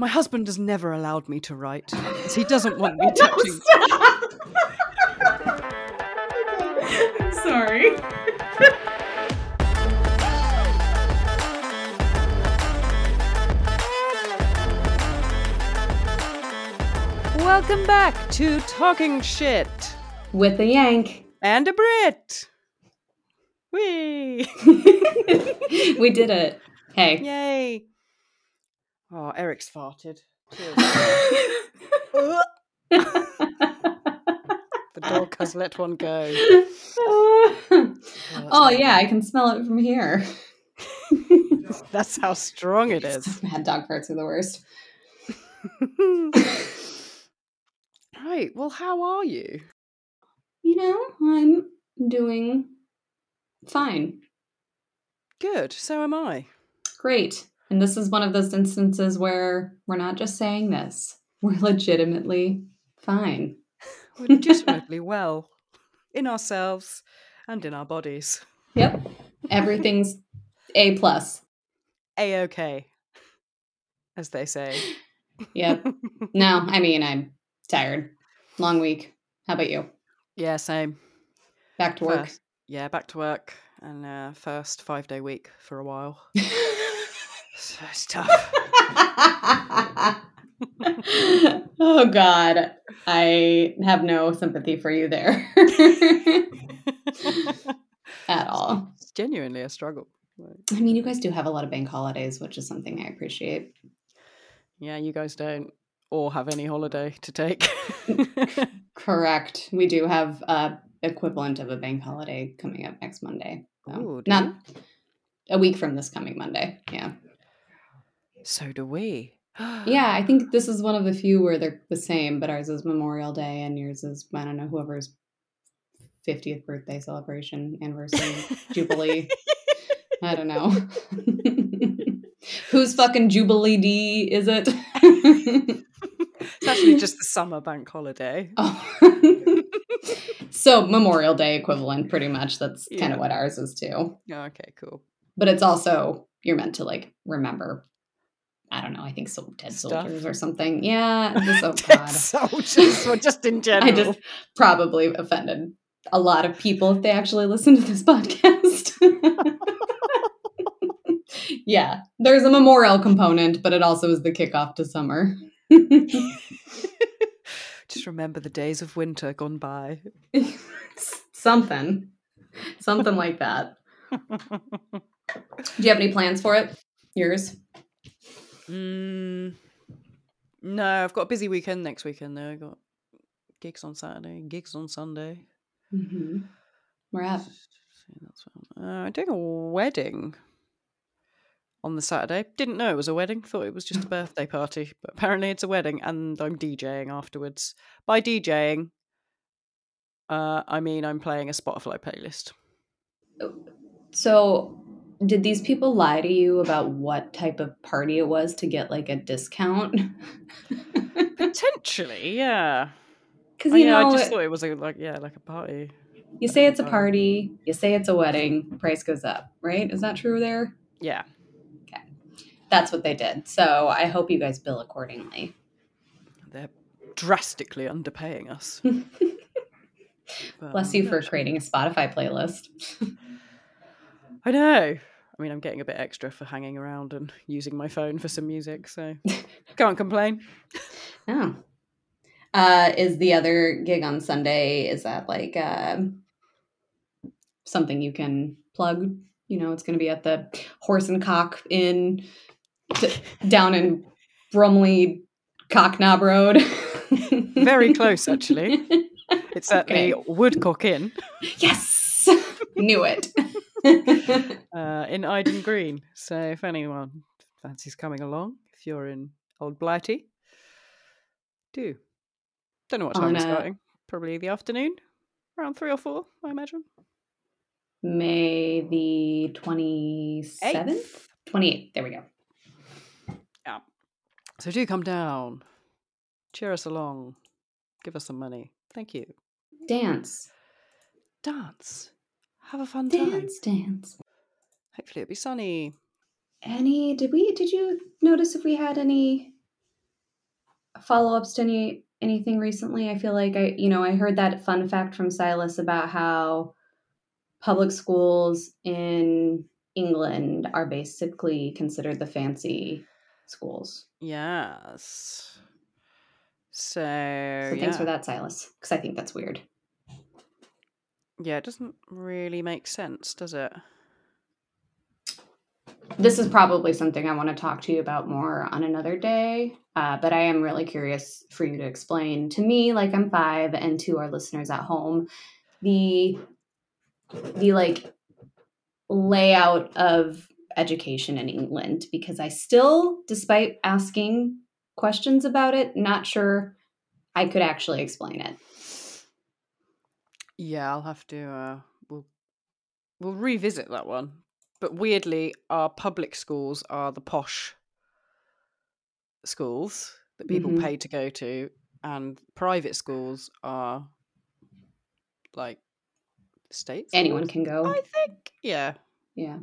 My husband has never allowed me to write. He doesn't want me No, touching. stop. I'm sorry. Welcome back to Talking Shit With a yank. and a Brit. Whee! we did it. Hey. Yay! Oh, Eric's farted. The dog has let one go. oh yeah, I can smell it from here. That's how strong it is. Mad dog farts are the worst. right. Well, how are you? You know, I'm doing fine. Good. So am I. Great. And this is one of those instances where we're not just saying this. We're legitimately fine. We're legitimately well in ourselves and in our bodies. Yep. Everything's A plus. A okay, as they say. Yep. No, I mean I'm tired. Long week. How about you? yeah, same. Back to work. First- yeah, back to work and uh, first five day week for a while. So it's tough. oh God, I have no sympathy for you there at all. It's genuinely a struggle. I mean, you guys do have a lot of bank holidays, which is something I appreciate. yeah, you guys don't all have any holiday to take. Correct. We do have uh, equivalent of a bank holiday coming up next Monday. So, Ooh, do not a week from this coming Monday. Yeah. So do we. Yeah, I think this is one of the few where they're the same, but ours is Memorial Day and yours is, I don't know, whoever's 50th birthday celebration, anniversary, jubilee. I don't know. Whose fucking Jubilee D is it? It's actually just the summer bank holiday. oh. so Memorial Day equivalent, pretty much. That's kind of what ours is too. Oh, okay, cool. But it's also you're meant to like remember. I don't know. I think so dead Stuff. soldiers or something. Yeah. This, oh soldiers, or just in general. I just probably offended a lot of people if they actually listen to this podcast. yeah, there's a memorial component, but it also is the kickoff to summer. just remember the days of winter gone by. something, something like that. Do you have any plans for it? Yours? Mm, no, I've got a busy weekend next weekend though. I got gigs on Saturday, gigs on Sunday. Mm-hmm. We're at. So that's fun. Uh, I'm doing a wedding on the Saturday. Didn't know it was a wedding. Thought it was just a birthday party, but apparently it's a wedding, and I'm DJing afterwards. By DJing, uh, I mean I'm playing a Spotify playlist. So, did these people lie to you about what type of party it was to get like a discount? Potentially, yeah. Because you know, I just thought it was a, like yeah, like a party. you say it's a Um, party, you say it's a wedding, price goes up, right? Is that true there? Yeah, Okay, That's what they did. So I hope you guys bill accordingly. they're drastically underpaying us. Bless you for creating a Spotify playlist. I know. I mean, I'm getting a bit extra for hanging around and using my phone for some music, so can't complain. Oh. Uh, is the other gig on Sunday, is that like um something you can plug? You know, it's going to be at the Horse and Cock Inn d- down in Bromley Cocknob Road. Very close, actually. It's at Okay. the Woodcock Inn Yes! Knew it. uh, in Iden Green. So if anyone fancies coming along, if you're in Old Blighty, do. Don't know what time On it's starting. Probably the afternoon, around three or four, I imagine. May the 27th? 28th. There we go. Yeah. So do come down, cheer us along, give us some money. Thank you. Dance. Dance. Have a fun time. Dance, dance. Hopefully it'll be sunny. Any, did we, did you notice if we had any follow ups to any anything recently? I feel like I, you know, I heard that fun fact from Silas about how public schools in England are basically considered the fancy schools. Yes. So, So yeah. thanks for that, Silas, because I think that's weird. Yeah, it doesn't really make sense, does it? This is probably something I want to talk to you about more on another day, uh, but I am really curious for you to explain to me, like I'm five, and to our listeners at home, the the like layout of education in England because I still, despite asking questions about it, not sure I could actually explain it. Yeah, I'll have to. Uh, we'll we'll revisit that one. But weirdly, our public schools are the posh schools that people Mhm. pay to go to, and private schools are like states. Anyone can go. I think. Yeah. Yeah,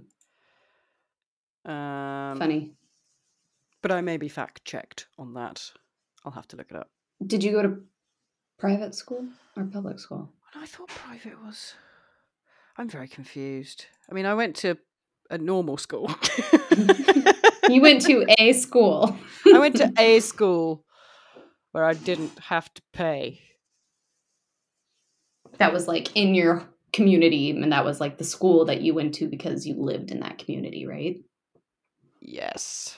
Um, funny. But I may be fact checked on that. I'll have to look it up. Did you go to private school or public school? I thought private was. I'm very confused. I mean, I went to a normal school. You went to a school. I went to a school where I didn't have to pay. that was like in your community, and that was like the school that you went to because you lived in that community, right? Yes.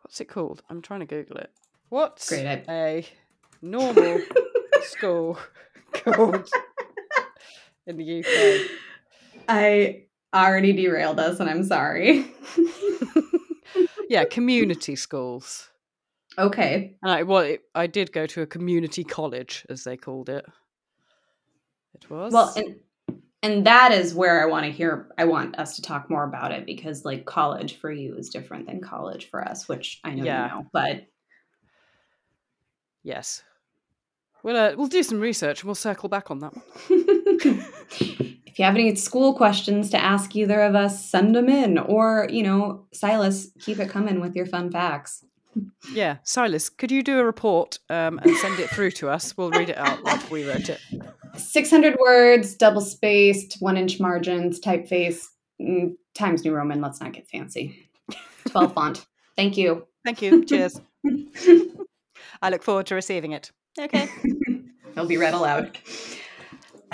What's it called? I'm trying to Google it. What's Great, I- a normal school called in the UK? I already derailed us, and I'm sorry. yeah, community schools. okay. And I, well, it, I did go to a community college, as they called it. It was Well, and and that is where I want to hear. I want us to talk more about it because, like, college for you is different than college for us, which I know Yeah. you know. But yes. We'll uh, we'll do some research and we'll circle back on that one. if you have any school questions to ask either of us, send them in. Or, you know, Silas, keep it coming with your fun facts. Yeah, Silas, could you do a report um, and send it through to us? We'll read it out like we wrote it. 600 words, double spaced, one inch margins, typeface, mm, Times New Roman. Let's not get fancy. 12 font. Thank you. Thank you. Cheers. I look forward to receiving it. Okay. It'll be read aloud.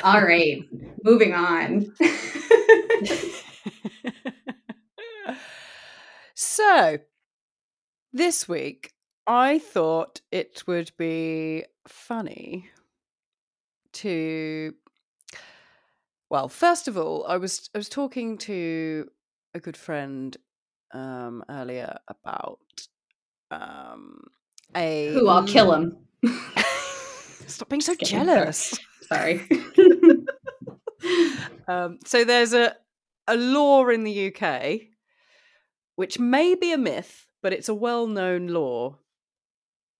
All right, moving on. so, this week, I thought it would be funny to. Well, first of all, I was I was talking to a good friend um, earlier about um, a Who? I'll kill him. Stop being so Just kidding, sorry. jealous. Sorry. Um, so there's a a law in the UK, which may be a myth, but it's a well-known law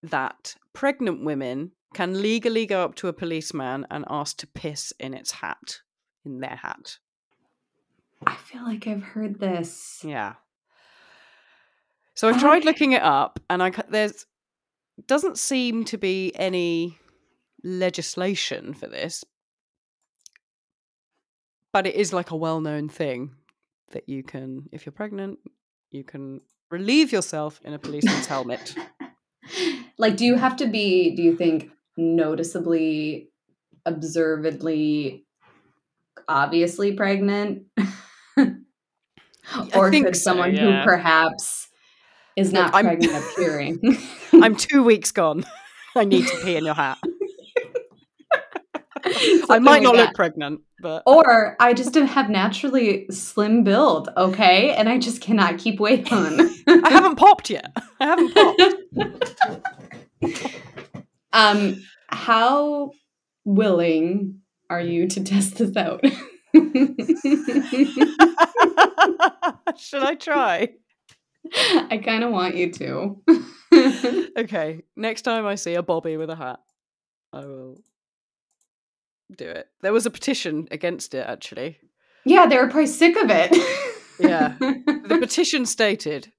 that pregnant women can legally go up to a policeman and ask to piss in its hat, in their hat. I feel like I've heard this. Yeah. So I've tried Okay. looking it up, and I there's doesn't seem to be any legislation for this, but it is like a well-known thing that you can, if you're pregnant, you can relieve yourself in a policeman's helmet. like, do you have to be, do you think, noticeably, observedly, obviously pregnant? or think could so, someone yeah. who perhaps is not I'm- pregnant appearing? I'm two weeks gone. I need to pee in your hat. I might not that. look pregnant, but Or I just have naturally slim build, okay? And I just cannot keep weight on. I haven't popped yet. I haven't popped. um, how willing are you to test this out? Should I try? I kind of want you to. Okay, next time I see a Bobby with a hat, I will do it. There was a petition against it, actually. yeah, they were probably sick of it. Yeah. The petition stated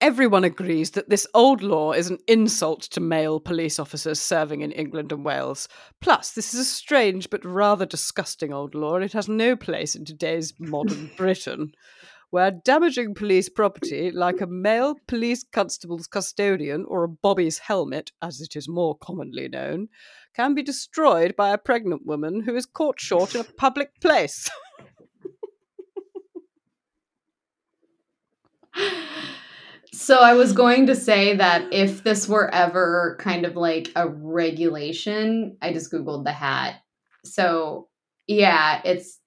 Everyone agrees that this old law is an insult to male police officers serving in England and Wales. Plus, this is a strange but rather disgusting old law, and it has no place in today's modern Britain, where damaging police property, like a male police constable's custodian or a bobby's helmet, as it is more commonly known, can be destroyed by a pregnant woman who is caught short in a public place. So I was going to say that if this were ever kind of like a regulation, I just googled the hat. So yeah, it's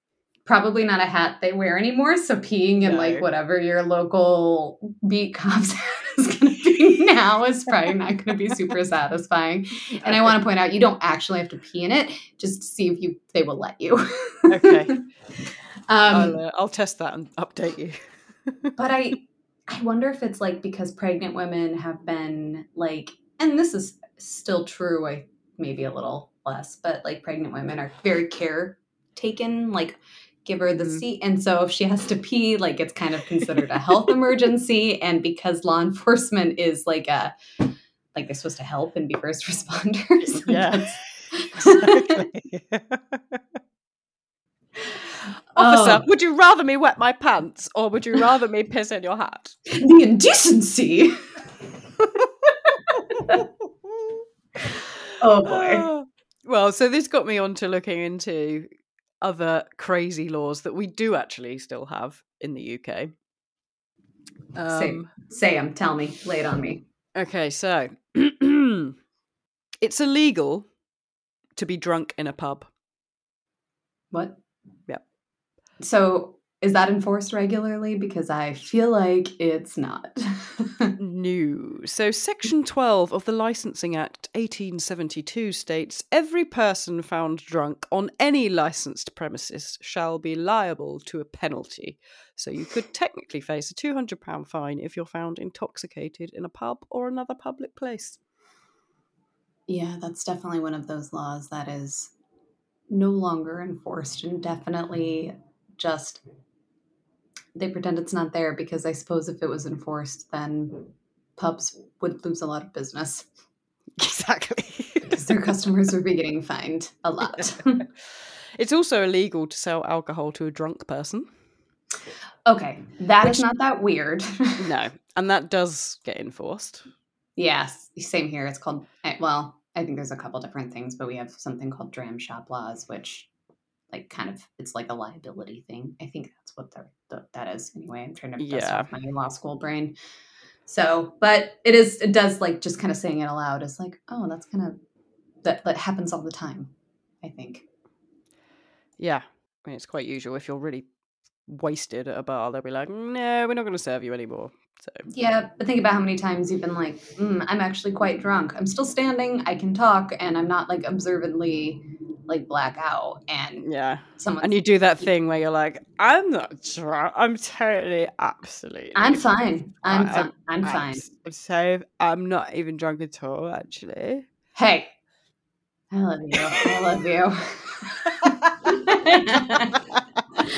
probably not a hat they wear anymore. So peeing in No. like whatever your local beat cops hat is going to be now is probably not going to be super satisfying. And I want to point out you don't actually have to pee in it. Just see if you they will let you. Okay. um, I'll, uh, I'll test that and update you. but I I wonder if it's like because pregnant women have been like and this is still true I maybe a little less but like pregnant women are very care taken like give her the Mhm. seat and so if she has to pee like it's kind of considered a health emergency and because law enforcement is like a like they're supposed to help and be first responders Yeah. exactly. Officer, Oh. would you rather me wet my pants or would you rather me piss in your hat? the indecency oh boy Ah. Well, so this got me onto looking into other crazy laws that we do actually still have in the UK. Um, say tell me lay it on me okay, so it's illegal to be drunk in a pub. What? Yep. So is that enforced regularly? Because I feel like it's not. No. So, Section 12 of the Licensing Act 1872 states every person found drunk on any licensed premises shall be liable to a penalty. So, you could technically face a £200 fine if you're found intoxicated in a pub or another public place. yeah, that's definitely one of those laws that is no longer enforced and definitely just they pretend it's not there because I suppose if it was enforced, then pubs would lose a lot of business Exactly. because their customers would be getting fined a lot. it's also illegal to sell alcohol to a drunk person. okay, that is Which- not that weird. No. And that does get enforced. Yes, same here. It's called eh, well, I think there's a couple different things, but we have something called dram shop laws, which like kind of it's like a liability thing. I think that's what the, the that is anyway. I'm trying to dust Yeah. off my law school brain. So, but it is it does like just kind of saying it aloud is like, oh, that's kind of that that happens all the time. I think. Yeah, I mean, it's quite usual. If you're really wasted at a bar, they'll be like, "No, we're not going to serve you anymore." So Yeah, but think about how many times you've been like, mm, I'm actually quite drunk. I'm still standing. I can talk, and I'm not like observantly like black out. And yeah, someone and you do that thing where you're like, "I'm not drunk. I'm totally, absolutely. I'm fine. I'm fine. I'm I'm fine. s- so I'm not even drunk at all, actually." Hey, I love you. I love you.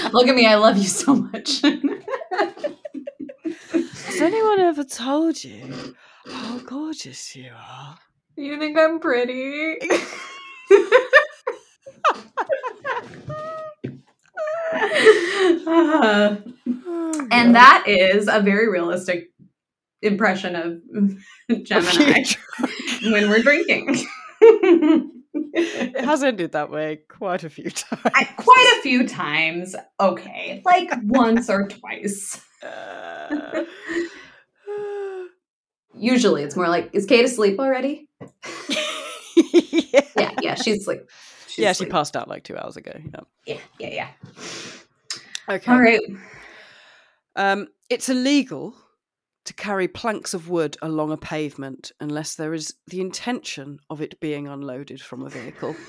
Look at me. I love you so much. Has anyone ever told you how gorgeous you are? you think I'm pretty? Uh, Oh, and that is a very realistic impression of Gemma when we're drinking. it has ended that way quite a few times. I- Quite a few times. Okay. Like once or twice. Uh, Usually it's more like, is Kate asleep already? yeah. Yeah, yeah, she's asleep. She's yeah, she passed out like two hours ago. Yeah. Yeah, yeah, yeah. Okay. All right. Um, it's illegal to carry planks of wood along a pavement unless there is the intention of it being unloaded from a vehicle.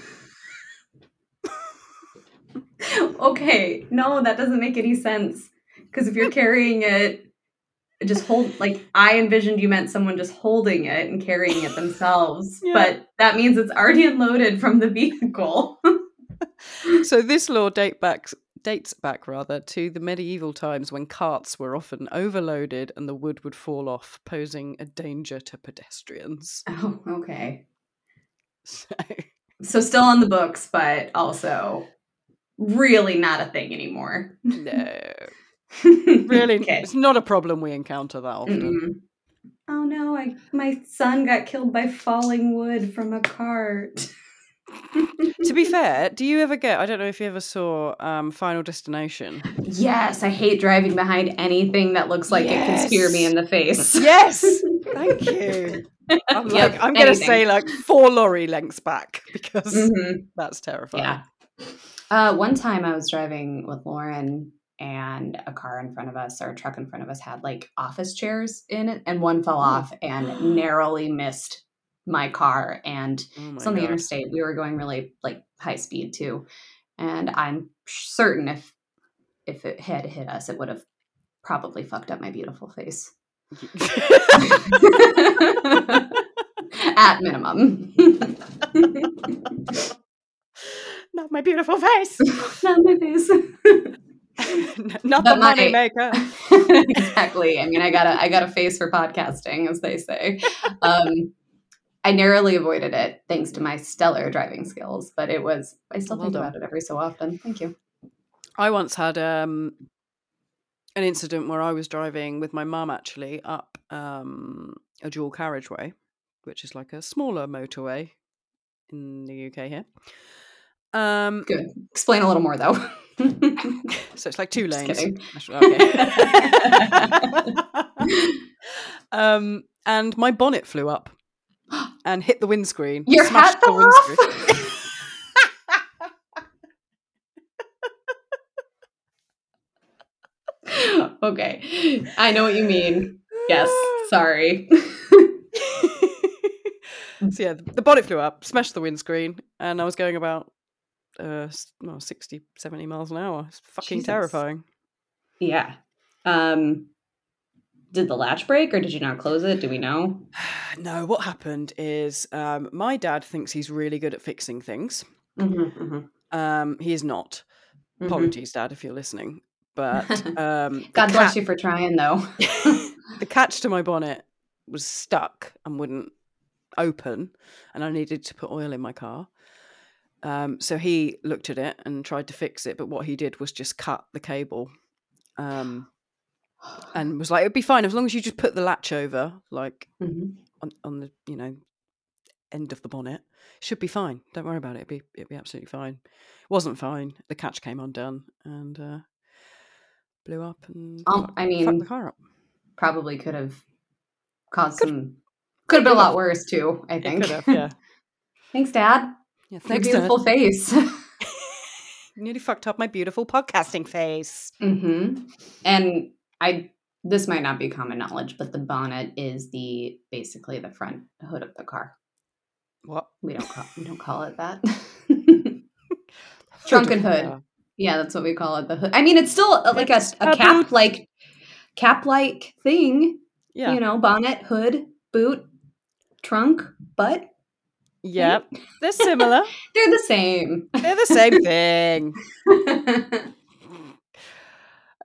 Okay. No, that doesn't make any sense. Because if you're carrying it, just hold, like, I envisioned you meant someone just holding it and carrying it themselves. Yeah. But that means it's already unloaded from the vehicle. so this law date back dates back rather to the medieval times when carts were often overloaded and the wood would fall off, posing a danger to pedestrians. Oh, okay. So, So still on the books, but also really not a thing anymore. no, really, Okay. it's not a problem we encounter that often. Mm-mm. Oh no, I my son got killed by falling wood from a cart. to be fair, do you ever get? I don't know if you ever saw um, Final Destination. Yes, I hate driving behind anything that looks like it can spear me in the face. Yes, thank you. I'm Yep, like, I'm gonna say like four lorry lengths back because Mhm. that's terrifying. Yeah. Uh, one time I was driving with Lauren and a car in front of us or a truck in front of us had like office chairs in it and one fell off and narrowly missed my car and Oh it's on the God. interstate. We were going really like high speed too. And I'm certain if if it had hit us, it would have probably fucked up my beautiful face. At minimum. Not my beautiful face. Not my face. Not But the my- money maker. exactly. I mean, I got a I got a face for podcasting, as they say. Um, I narrowly avoided it thanks to my stellar driving skills, but it was I still Well think done. about it every so often. Thank you. I once had um, an incident where I was driving with my mum actually up um, a dual carriageway, which is like a smaller motorway in the UK here. Um, Good. Explain a little more though. so it's like two lanes. Okay. um, and my bonnet flew up and hit the windscreen. Your smashed hat the off? windscreen. okay. I know what you mean. Yes. Sorry. so yeah, the bonnet flew up, smashed the windscreen, and I was going about uh, well, 60, 70 miles an hour. It's fucking Jesus. terrifying. yeah. Um did the latch break or did you not close it? Do we know? no, what happened is um, my dad thinks he's really good at fixing things. Mm-hmm, Um, he is not. Apologies, Dad, if you're listening. But um, God bless cat- you for trying though. the catch to my bonnet was stuck and wouldn't open, and I needed to put oil in my car. Um, so he looked at it and tried to fix it, but what he did was just cut the cable, um, and was like, "It'd be fine as long as you just put the latch over, like Mhm. on, on the you know end of the bonnet. Should be fine. Don't worry about it. It'd be it'd be absolutely fine." Wasn't fine. The catch came undone and uh, blew up and Um, I mean, the car up. probably could have caused some could have been a lot worse too, I think. could have, yeah. Thanks, Dad. Yeah, Your thanks, Dad. beautiful face. Nearly fucked up my beautiful podcasting face. hmm And I this might not be common knowledge, but the bonnet is the basically the front hood of the car. What? We don't call we don't call it that. Hood Trunk and hood. yeah, that's what we call it. The hood. I mean, it's still uh, like a, It's a a cap like cap like thing. Yeah. You know, bonnet, hood, boot, trunk, butt. Yeah. They're similar. They're the same. They're the same thing.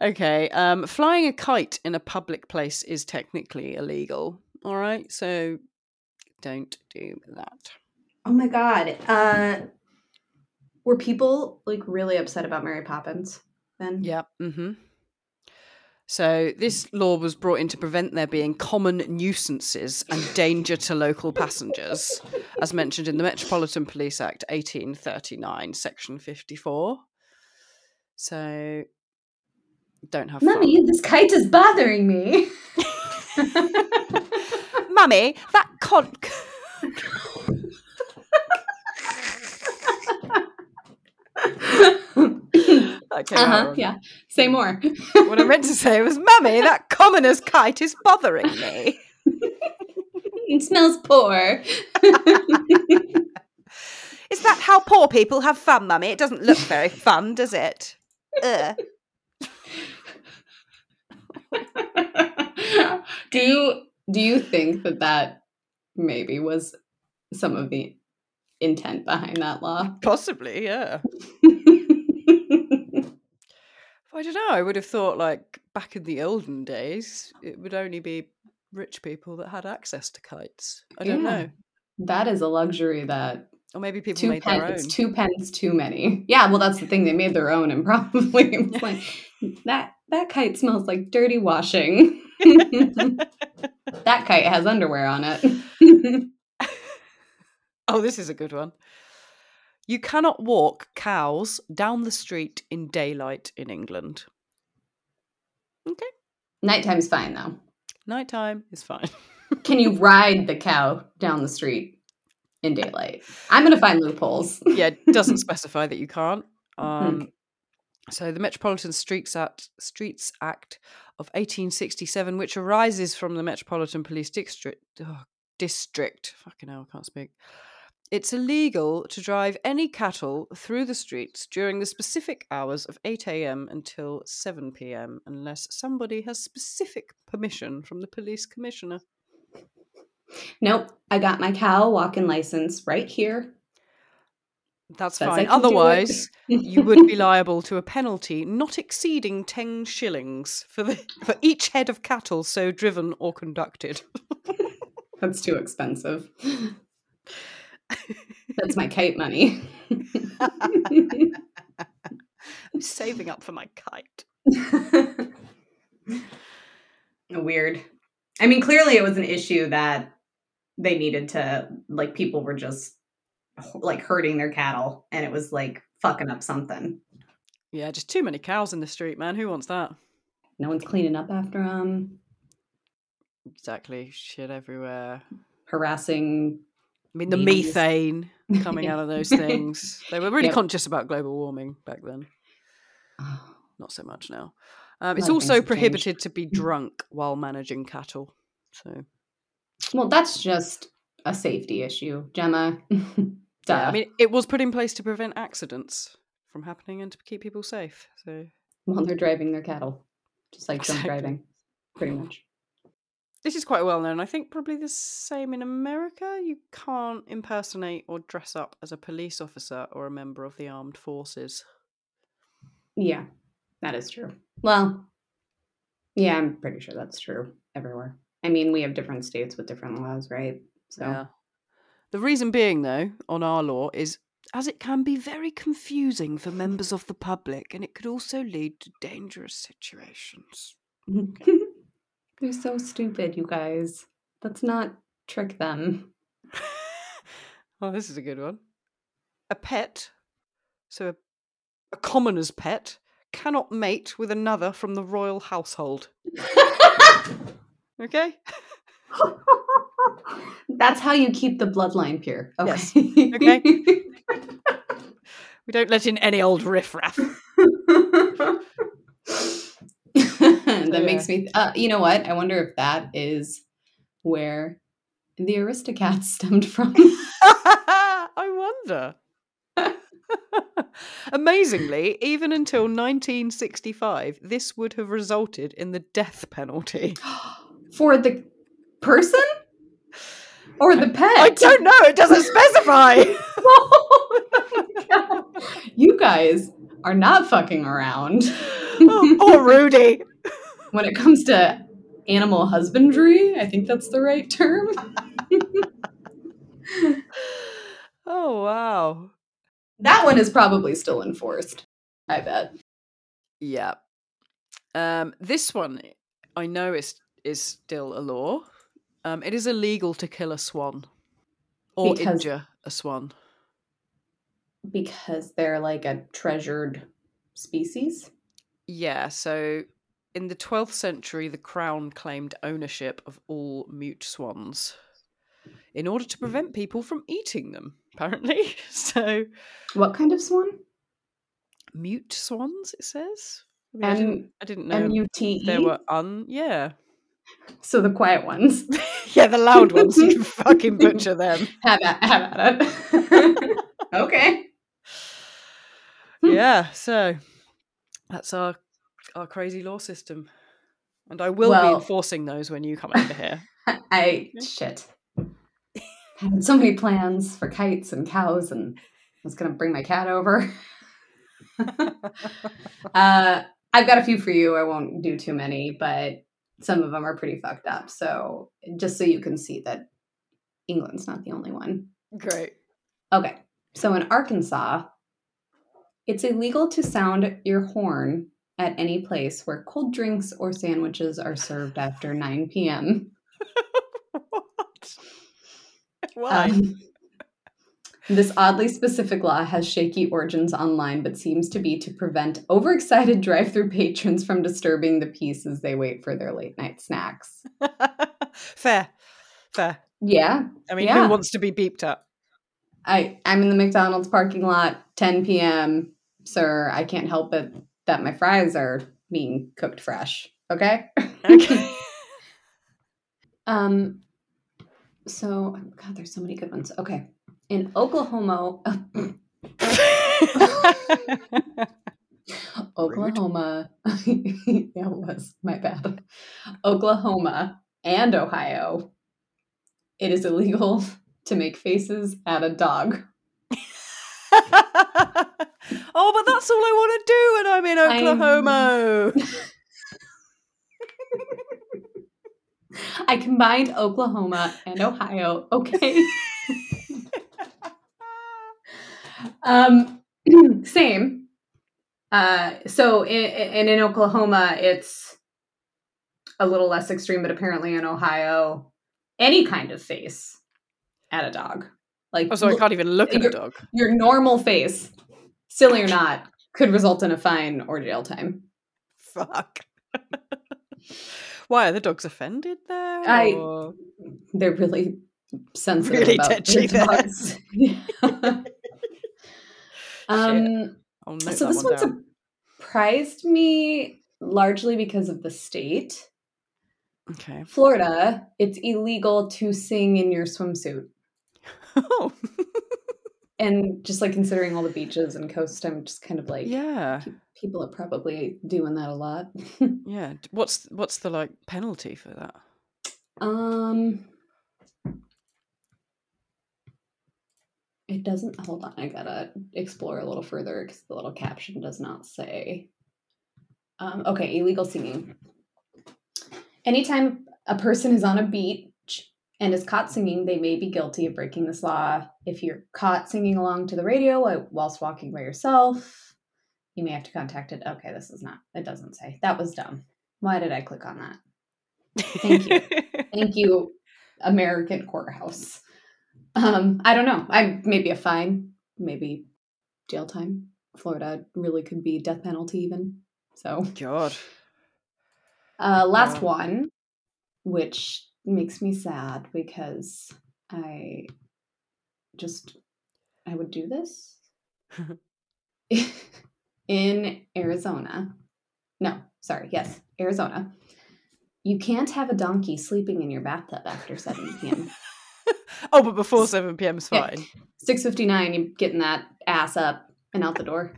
Okay. Um, flying a kite in a public place is technically illegal. All right. So don't do that. oh my god. Uh were people like really upset about Mary Poppins then? Yeah. Mm-hmm. So this law was brought in to prevent there being common nuisances and danger to local passengers, as mentioned in the Metropolitan Police Act 1839, Section 54. So don't have Mummy, fun. this kite is bothering me. Mummy, that con. okay, uh-huh, yeah. Say mm. more. What I meant to say was, Mummy, that commoner's kite is bothering me. it smells poor. Is that how poor people have fun, Mummy? It doesn't look very fun, does it? Ugh. do you do you think that that maybe was some of the intent behind that law? Possibly, yeah. I don't know. I would have thought, like, back in the olden days, it would only be rich people that had access to kites. I don't Yeah. know. That is a luxury that Or maybe people two made their pence, own. two pence too many. Yeah, well, that's the thing. They made their own, and probably like that. That kite smells like dirty washing. that kite has underwear on it. oh, this is a good one. You cannot walk cows down the street in daylight in England. Okay. Nighttime's fine though. Nighttime is fine. Can you ride the cow down the street in daylight? I'm gonna find loopholes. yeah, it doesn't specify that you can't. Um, so the Metropolitan Streets Act, Streets Act of 1867, which arises from the Metropolitan Police District, oh, district. Fucking hell, I can't speak. It's illegal to drive any cattle through the streets during the specific hours of 8 a.m. until 7 p.m. unless somebody has specific permission from the police commissioner. Nope, I got my cow walking license right here. That's Says fine. can do it. Otherwise, you would be liable to a penalty not exceeding 10 shillings for the for each head of cattle so driven or conducted. That's too expensive. That's my kite money. I'm saving up for my kite. Weird. I mean, clearly it was an issue that they needed to, like, people were just like hurting their cattle and it was like fucking up something. Yeah, just too many cows in the street, man. Who wants that? No one's cleaning up after them, Exactly. Shit everywhere. harassing. I mean, the methane coming out of those things. They were really Yep. conscious about global warming back then. Oh, Not so much now. Um, it's lot of things also changed. prohibited to be drunk while managing cattle. So Well, that's just a safety issue, Gemma. Yeah, I mean, it was put in place to prevent accidents from happening and to keep people safe. So while they're driving their cattle, just like drunk driving, pretty much. This is quite well known. I think probably the same in America. You can't impersonate or dress up as a police officer or a member of the armed forces. Yeah, that is true. Well, yeah, I'm pretty sure that's true everywhere. I mean, we have different states with different laws, right? So, Yeah. The reason being, though, on our law is as it can be very confusing for members of the public and it could also lead to dangerous situations. they're so stupid, you guys. Let's not trick them. oh, this is a good one. A pet, so a, a commoner's pet, cannot mate with another from the royal household. Okay? That's how you keep the bloodline pure. Okay. Yes. Okay. We don't let in any old riffraff. That makes me. Uh, you know what? I wonder if that is where the Aristocats stemmed from. I wonder. Amazingly, even until 1965, this would have resulted in the death penalty. For the person or the pet? I don't know, it doesn't specify. you guys are not fucking around oh, poor Rudy. When it comes to animal husbandry. I think that's the right term. Oh, wow. That one is probably still enforced. I bet. Yeah. Um, this one, I know is is still a law. Um, it is illegal to kill a swan or Because- injure a swan. Because they're like a treasured species. Yeah, so in the 12th century, the crown claimed ownership of all mute swans in order to prevent people from eating them, apparently. So, What kind of swan? mute swans, it says. I, mean, I, didn't, M I didn't know M if there were un. Yeah. So the quiet ones. yeah, the loud ones. You can fucking butcher them. have at, have at it. okay. Yeah, so that's our our crazy law system. And I will be enforcing those when you come over here. I shit. I had so many plans for kites and cows, and I was gonna bring my cat over. uh, I've got a few for you. I won't do too many, but some of them are pretty fucked up. So just so you can see that England's not the only one. Great. Okay. So in Arkansas, it's illegal to sound your horn at any place where cold drinks or sandwiches are served after 9 p.m. what? Why? Um, this oddly specific law has shaky origins online, but seems to be to prevent overexcited drive through patrons from disturbing the peace as they wait for their late night snacks. Fair. Fair. Yeah. I mean, Yeah. who wants to be beeped at? I, I'm in the McDonald's parking lot, 10 p.m. Sir, I can't help it that my fries are being cooked fresh. Okay? Okay. Um, so God, there's so many good ones. Okay, in Oklahoma, Oklahoma, yeah, it was my bad. Oklahoma and Ohio, it is illegal to make faces at a dog. oh, but that's all I want to do when I'm in I'm- Oklahoma. I combined Oklahoma and Ohio. Okay. um, same. Uh, so in, in in Oklahoma, it's a little less extreme, but apparently in Ohio, any kind of face at a dog, like Oh, so I can't even look at a dog. your normal face, silly or not, could result in a fine or jail time. Fuck. Why are the dogs offended there? I- or- They're really sensitive Really about touchy their dogs. Um, so this one one down. surprised me largely because of the state. Okay. Florida, it's illegal to sing in your swimsuit. Oh, And just like considering all the beaches and coast, I'm just kind of like, yeah, pe- people are probably doing that a lot. yeah. What's what's the like penalty for that? um, it doesn't. Hold on, I gotta explore a little further because the little caption does not say. Um, okay, illegal singing. Anytime a person is on a beach and is caught singing, they may be guilty of breaking this law. If you're caught singing along to the radio whilst walking by yourself, you may have to contact it. Okay, this is not. It doesn't say. That was dumb. Why did I click on that? Thank you. Thank you, American courthouse. Um, I don't know. I maybe a fine, maybe jail time. Florida really could be death penalty even. So God. uh, last Wow. one, which makes me sad because I just I would do this in Arizona. No, sorry, yes, Arizona. You can't have a donkey sleeping in your bathtub after 7 p.m. oh, but before seven p.m. is Yeah. fine. 6:59, you're getting that ass up and out the door.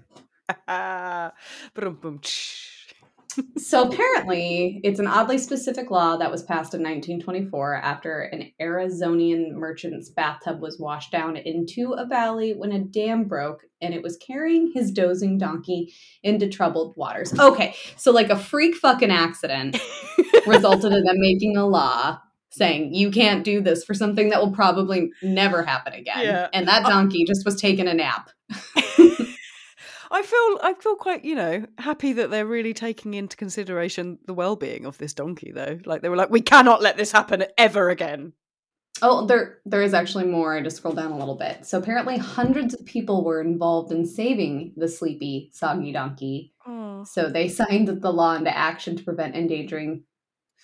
Brum, bum, tsh. So apparently, it's an oddly specific law that was passed in 1924 after an Arizonian merchant's bathtub was washed down into a valley when a dam broke and it was carrying his dozing donkey into troubled waters. Okay, so like a freak fucking accident resulted in them making a law saying you can't do this for something that will probably never happen again. Yeah. And that uh, donkey just was taking a nap. I feel I feel quite, you know, happy that they're really taking into consideration the well-being of this donkey though. Like they were like we cannot let this happen ever again. Oh, there there is actually more. I just scroll down a little bit. So apparently hundreds of people were involved in saving the sleepy, soggy donkey. Oh. So they signed the law into action to prevent endangering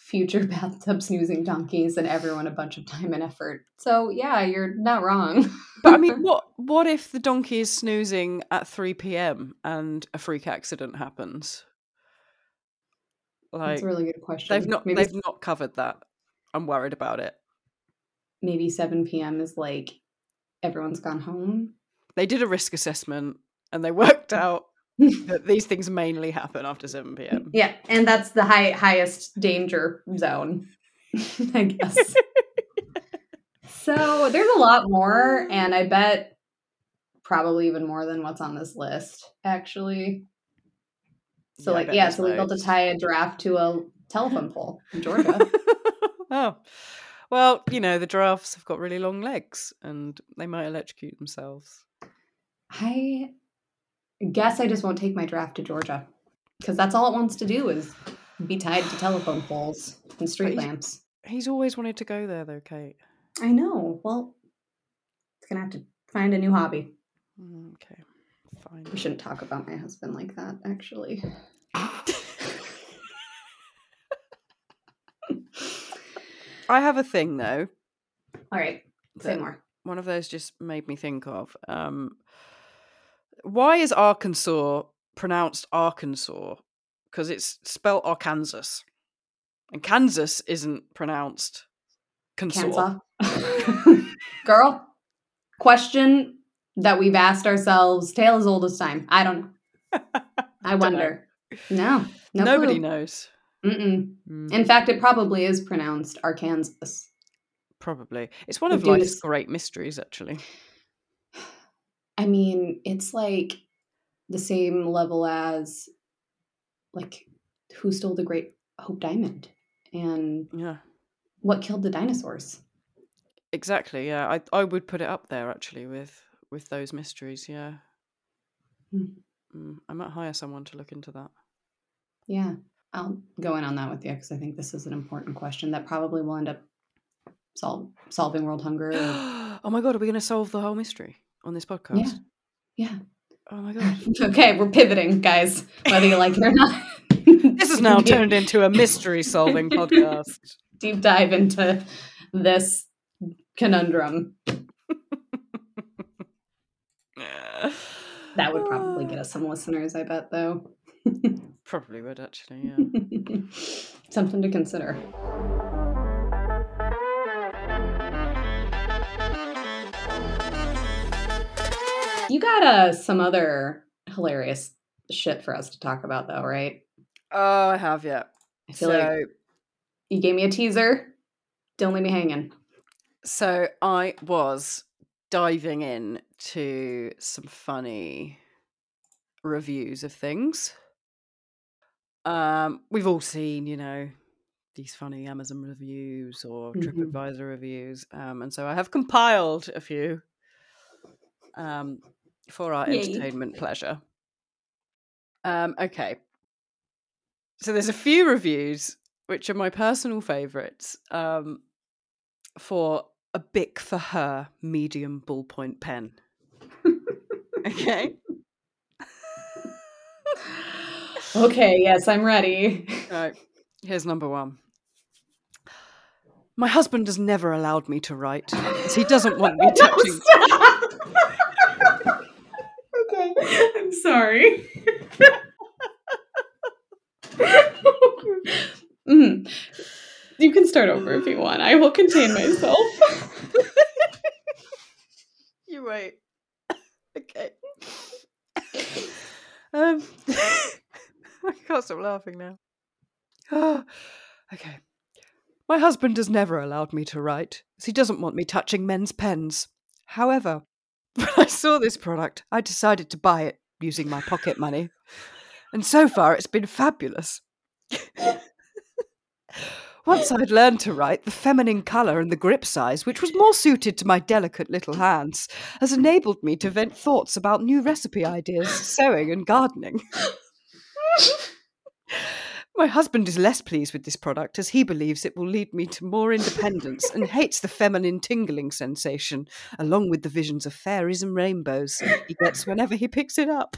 future bathtub snoozing donkeys and everyone a bunch of time and effort. So yeah, you're not wrong. But I mean, what what if the donkey is snoozing at 3 p.m. and a freak accident happens? That's Like a really good question. they've not maybe, they've not covered that. I'm worried about it. maybe 7 p.m. is like everyone's gone home. They did a risk assessment and they worked mm. out that these things mainly happen after 7 p.m. Yeah, and that's the high highest danger zone, I guess. so there's a lot more, and I bet probably even more than what's on this list, actually. So Yeah, like yeah, it's illegal to tie a giraffe to a telephone pole in Georgia. oh. Well, you know, the giraffes have got really long legs and they might electrocute themselves. I guess I just won't take my draft to Georgia because that's all it wants to do is be tied to telephone poles and street lamps. He's always wanted to go there, though, Kate. I know. Well, it's gonna have to find a new hobby. Mm, Okay, fine. We shouldn't talk about my husband like that, actually. I have a thing, though, All right, say more. one of those just made me think of. Um, why is Arkansas pronounced Arkansas? Because it's spelled Arkansas. And Kansas isn't pronounced Kansas. Girl, question that we've asked ourselves, tale as old as time. I don't know. I wonder. No, no Nobody clue. knows. Mm, In fact, it probably is pronounced Arkansas. probably. It's one of life's great mysteries, actually. I mean, it's like the same level as like who stole the Great Hope Diamond and Yeah. what killed the dinosaurs. Exactly. Yeah, I I would put it up there actually with with those mysteries. Yeah. Hmm. Mm, I might hire someone to look into that. Yeah, I'll go in on that with you because I think this is an important question that probably will end up sol- solving world hunger. or- oh my god, are we going to solve the whole mystery on this podcast? yeah. Oh my god. okay, we're pivoting, guys, whether you like it or not. This is now turned into a mystery solving podcast. deep dive into this conundrum. That would probably get us some listeners, I bet, though. Probably would actually. Yeah. Something to consider. You got uh, some other hilarious shit for us to talk about, though, right? Oh, I have yeah. I feel So like you gave me a teaser. Don't leave me hanging. so I was diving in to some funny reviews of things. Um, we've all seen, you know, these funny Amazon reviews or Mhm. TripAdvisor reviews, um, and so I have compiled a few um, for our Yay. entertainment pleasure. Um, okay, so there's a few reviews which are my personal favourites um, for a Bic for her medium ballpoint pen. Okay. Okay, yes, I'm ready. Right. Here's number one. My husband has never allowed me to write, he doesn't want me touching. stop! okay, I'm sorry. Mhm. You can start over if you want. I will contain myself. you wait. okay. um, I can't stop laughing now. okay. My husband has never allowed me to write, as he doesn't want me touching men's pens. However, when I saw this product, I decided to buy it using my pocket money. And so far, it's been fabulous. Once I'd learned to write, the feminine colour and the grip size, which was more suited to my delicate little hands, has enabled me to vent thoughts about new recipe ideas, sewing, and gardening. My husband is less pleased with this product as he believes it will lead me to more independence and hates the feminine tingling sensation, along with the visions of fairies and rainbows he gets whenever he picks it up.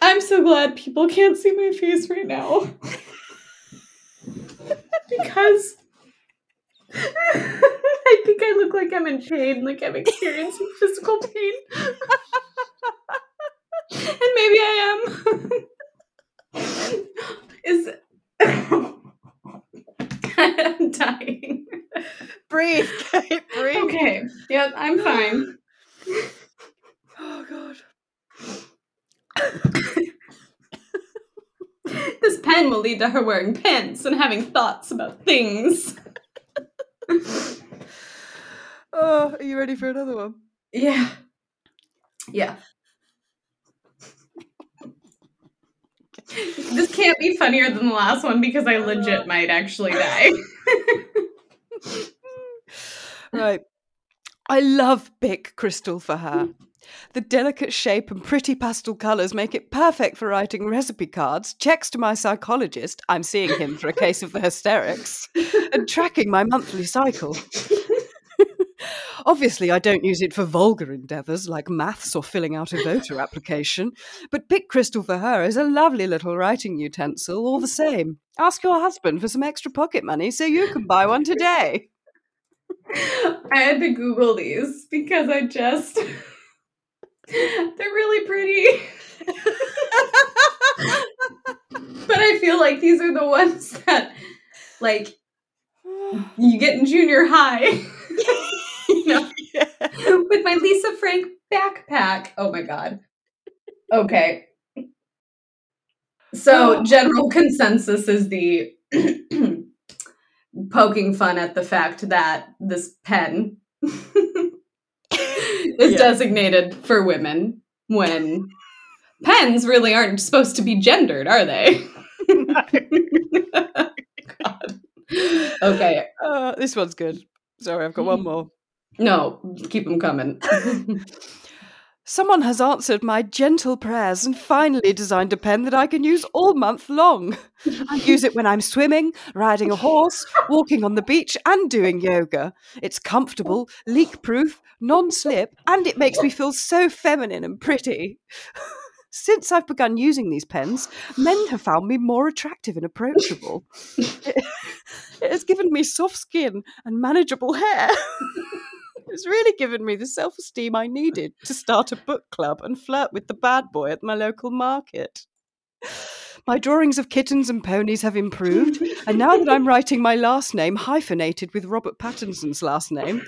I'm so glad people can't see my face right now. because I think I look like I'm in pain, like I'm experiencing physical pain. and maybe I am. Is I'm dying. Breathe, Kate, breathe. Okay. Yep, I'm fine. Oh, God. This pen will lead to her wearing pants and having thoughts about things. Oh, are you ready for another one? Yeah. Yeah. This can't be funnier than the last one because I legit uh. might actually die. right. I love Bic crystal for her. Hmm. The delicate shape and pretty pastel colours make it perfect for writing recipe cards, checks to my psychologist, I'm seeing him for a case of the hysterics, and tracking my monthly cycle. Obviously, I don't use it for vulgar endeavours like maths or filling out a voter application, but Bic Crystal for her is a lovely little writing utensil all the same. Ask your husband for some extra pocket money so you can buy one today. I had to Google these because I just. They're really pretty. but I feel like these are the ones that, like, you get in junior high. you know, yeah. with my Lisa Frank backpack. Oh my god. Okay. So, oh. general consensus is the poking fun at the fact that this pen is yeah. designated for women when pens really aren't supposed to be gendered, are they? okay. Uh, this one's good. Sorry, I've got one more. No, keep them coming. Someone has answered my gentle prayers and finally designed a pen that I can use all month long. I use it when I'm swimming, riding a horse, walking on the beach, and doing yoga. It's comfortable, leak proof, non slip, and it makes me feel so feminine and pretty. Since I've begun using these pens, men have found me more attractive and approachable. it, it has given me soft skin and manageable hair. It's really given me the self esteem I needed to start a book club and flirt with the bad boy at my local market. My drawings of kittens and ponies have improved, and now that I'm writing my last name hyphenated with Robert Pattinson's last name,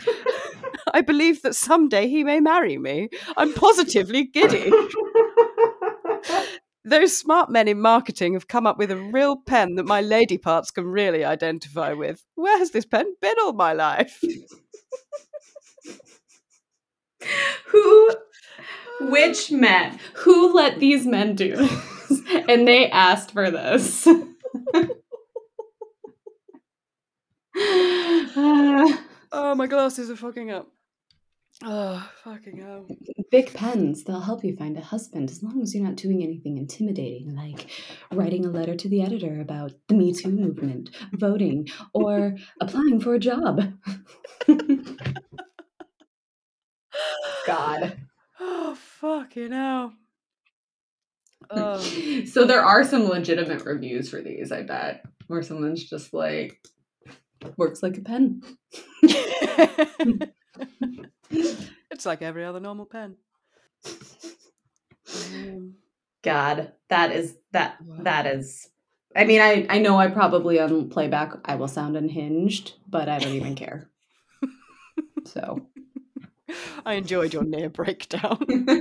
I believe that someday he may marry me. I'm positively giddy. Those smart men in marketing have come up with a real pen that my lady parts can really identify with. Where has this pen been all my life? who which men? Who let these men do this? And they asked for this. Oh my glasses are fucking up. Oh fucking hell. Bic pens they'll help you find a husband as long as you're not doing anything intimidating like writing a letter to the editor about the me too movement voting or applying for a job God. Oh, fucking hell. Oh. so there are some legitimate reviews for these, I bet, where someone's just like, works like a pen. it's like every other normal pen. God, that is that wow. that is. I mean, I I know I probably on playback I will sound unhinged, but I don't even care. So I enjoyed your near breakdown.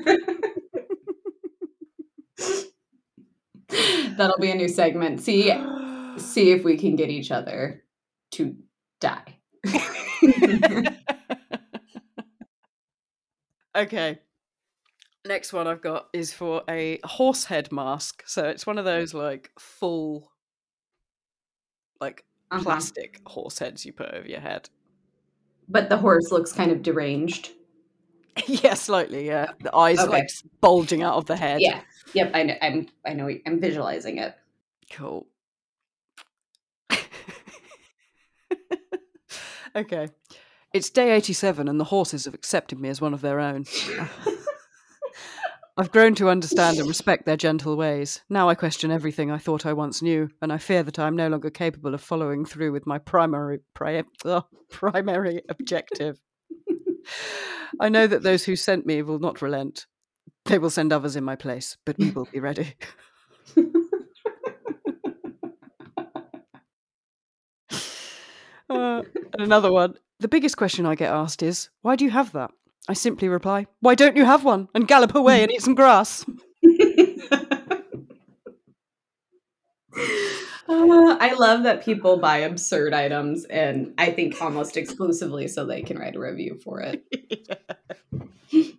That'll be a new segment. See see if we can get each other to die. okay. Next one I've got is for a horse head mask. So it's one of those like full like uh-huh. plastic horse heads you put over your head. But the horse looks kind of deranged. yeah, slightly. Yeah, the eyes okay. like bulging out of the head. Yeah. Yep. I know. I'm. I know. I'm visualizing it. Cool. okay. It's day 87, and the horses have accepted me as one of their own. I've grown to understand and respect their gentle ways. Now I question everything I thought I once knew, and I fear that I am no longer capable of following through with my primary pri- oh, primary objective. I know that those who sent me will not relent. They will send others in my place, but we will be ready. uh, and another one. The biggest question I get asked is, why do you have that? I simply reply, why don't you have one and gallop away and eat some grass? Uh, I love that people buy absurd items, and I think almost exclusively so they can write a review for it.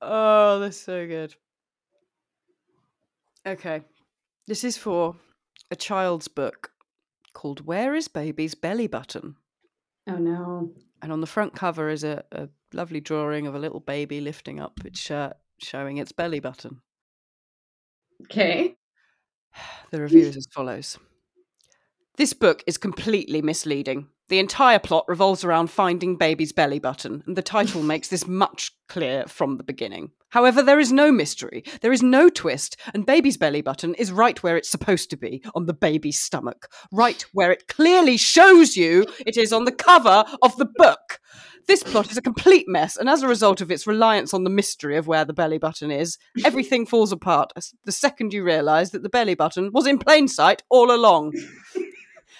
Oh, that's so good. Okay. This is for a child's book called Where is Baby's Belly Button? Oh no. And on the front cover is a, a lovely drawing of a little baby lifting up its shirt, showing its belly button. Okay. The review is as follows This book is completely misleading. The entire plot revolves around finding baby's belly button, and the title makes this much clear from the beginning. However, there is no mystery, there is no twist, and baby's belly button is right where it's supposed to be, on the baby's stomach, right where it clearly shows you it is on the cover of the book. This plot is a complete mess, and as a result of its reliance on the mystery of where the belly button is, everything falls apart the second you realise that the belly button was in plain sight all along.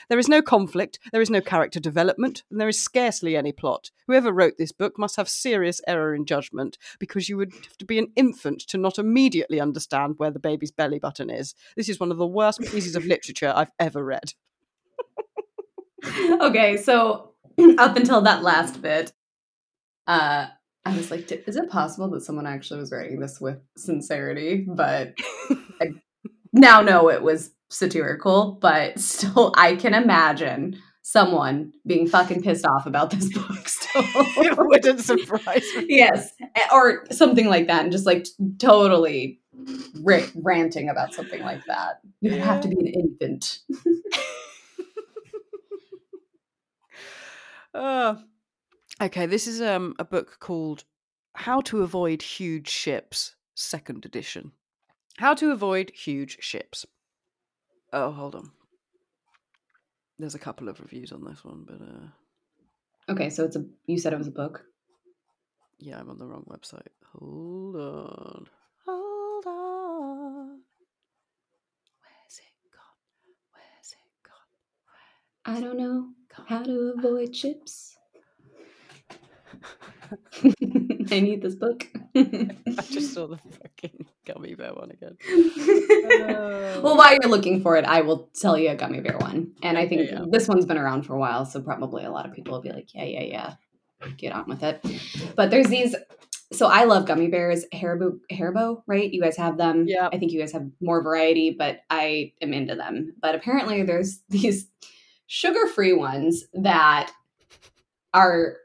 There is no conflict, there is no character development, and there is scarcely any plot. Whoever wrote this book must have serious error in judgment, because you would have to be an infant to not immediately understand where the baby's belly button is. This is one of the worst pieces of literature I've ever read. okay, so up until that last bit, uh, I was like, is it possible that someone actually was writing this with sincerity? But I now know it was satirical, but still, I can imagine someone being fucking pissed off about this book. Still, it wouldn't surprise me. Yes, or something like that, and just like totally r- ranting about something like that. You would have to be an infant. uh, okay, this is um a book called "How to Avoid Huge Ships," second edition. How to avoid huge ships. Oh, hold on. There's a couple of reviews on this one, but uh Okay, so it's a you said it was a book? Yeah, I'm on the wrong website. Hold on. Hold on. Where's it gone? Where's it gone? Where's I don't know how to avoid chips. I need this book. I just saw the fucking gummy bear one again. Uh, well, while you're looking for it, I will tell you a gummy bear one. And I think yeah. this one's been around for a while, so probably a lot of people will be like, yeah, yeah, yeah, get on with it. But there's these. So I love gummy bears, Haribo, Haribo, right? You guys have them. Yeah. I think you guys have more variety, but I am into them. But apparently, there's these sugar-free ones that are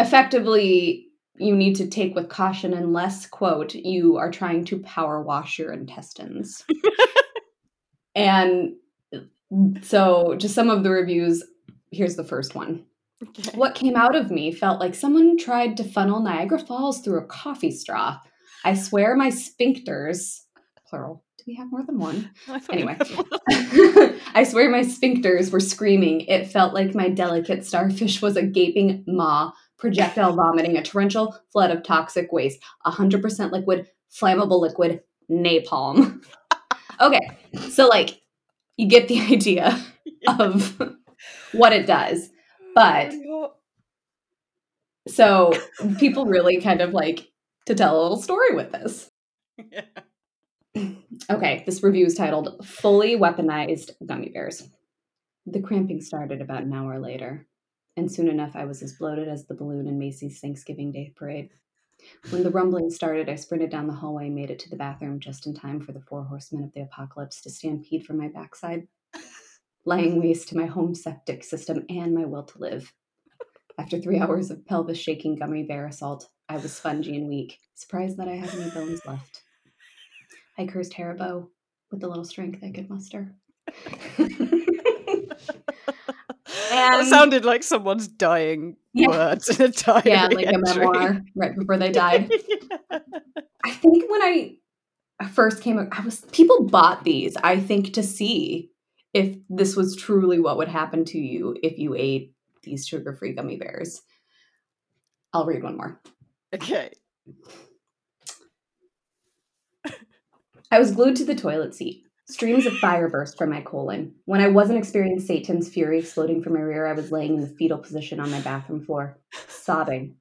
effectively you need to take with caution unless quote you are trying to power wash your intestines. And so just some of the reviews here's the first one. Okay. what came out of me felt like someone tried to funnel niagara falls through a coffee straw. I swear my sphincters plural do we have more than one? Anyway. i swear my sphincters were screaming. It felt like my delicate starfish was a gaping maw projectile vomiting, a torrential flood of toxic waste, 100% liquid, flammable liquid, napalm. okay, so like you get the idea of what it does. But so people really kind of like to tell a little story with this. Yeah. Okay, this review is titled Fully Weaponized Gummy Bears. The cramping started about an hour later and soon enough I was as bloated as the balloon in Macy's Thanksgiving Day parade. When the rumbling started, I sprinted down the hallway and made it to the bathroom just in time for the four horsemen of the apocalypse to stampede from my backside, lying waste to my home septic system and my will to live. After three hours of pelvis shaking gummy bear assault, I was spongy and weak, surprised that I had any bones left. I cursed Haribo with the little strength I could muster. that sounded like someone's dying yeah. words in a diary. Yeah, like entry. a memoir right before they died. yeah. I think when I first came, I was people bought these. I think to see if this was truly what would happen to you if you ate these sugar-free gummy bears. I'll read one more. Okay. I was glued to the toilet seat. Streams of fire burst from my colon. When I wasn't experiencing Satan's fury exploding from my rear, I was laying in the fetal position on my bathroom floor, sobbing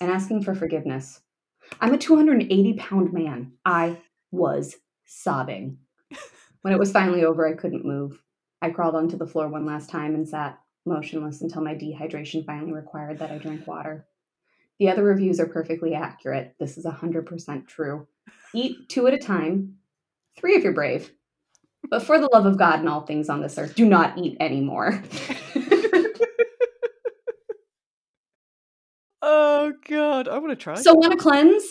and asking for forgiveness. I'm a 280 pound man. I was sobbing. When it was finally over, I couldn't move. I crawled onto the floor one last time and sat motionless until my dehydration finally required that I drink water. The other reviews are perfectly accurate. This is 100% true. Eat two at a time, three if you're brave. But for the love of God and all things on this earth, do not eat anymore. oh god, I want to try. So, want to cleanse?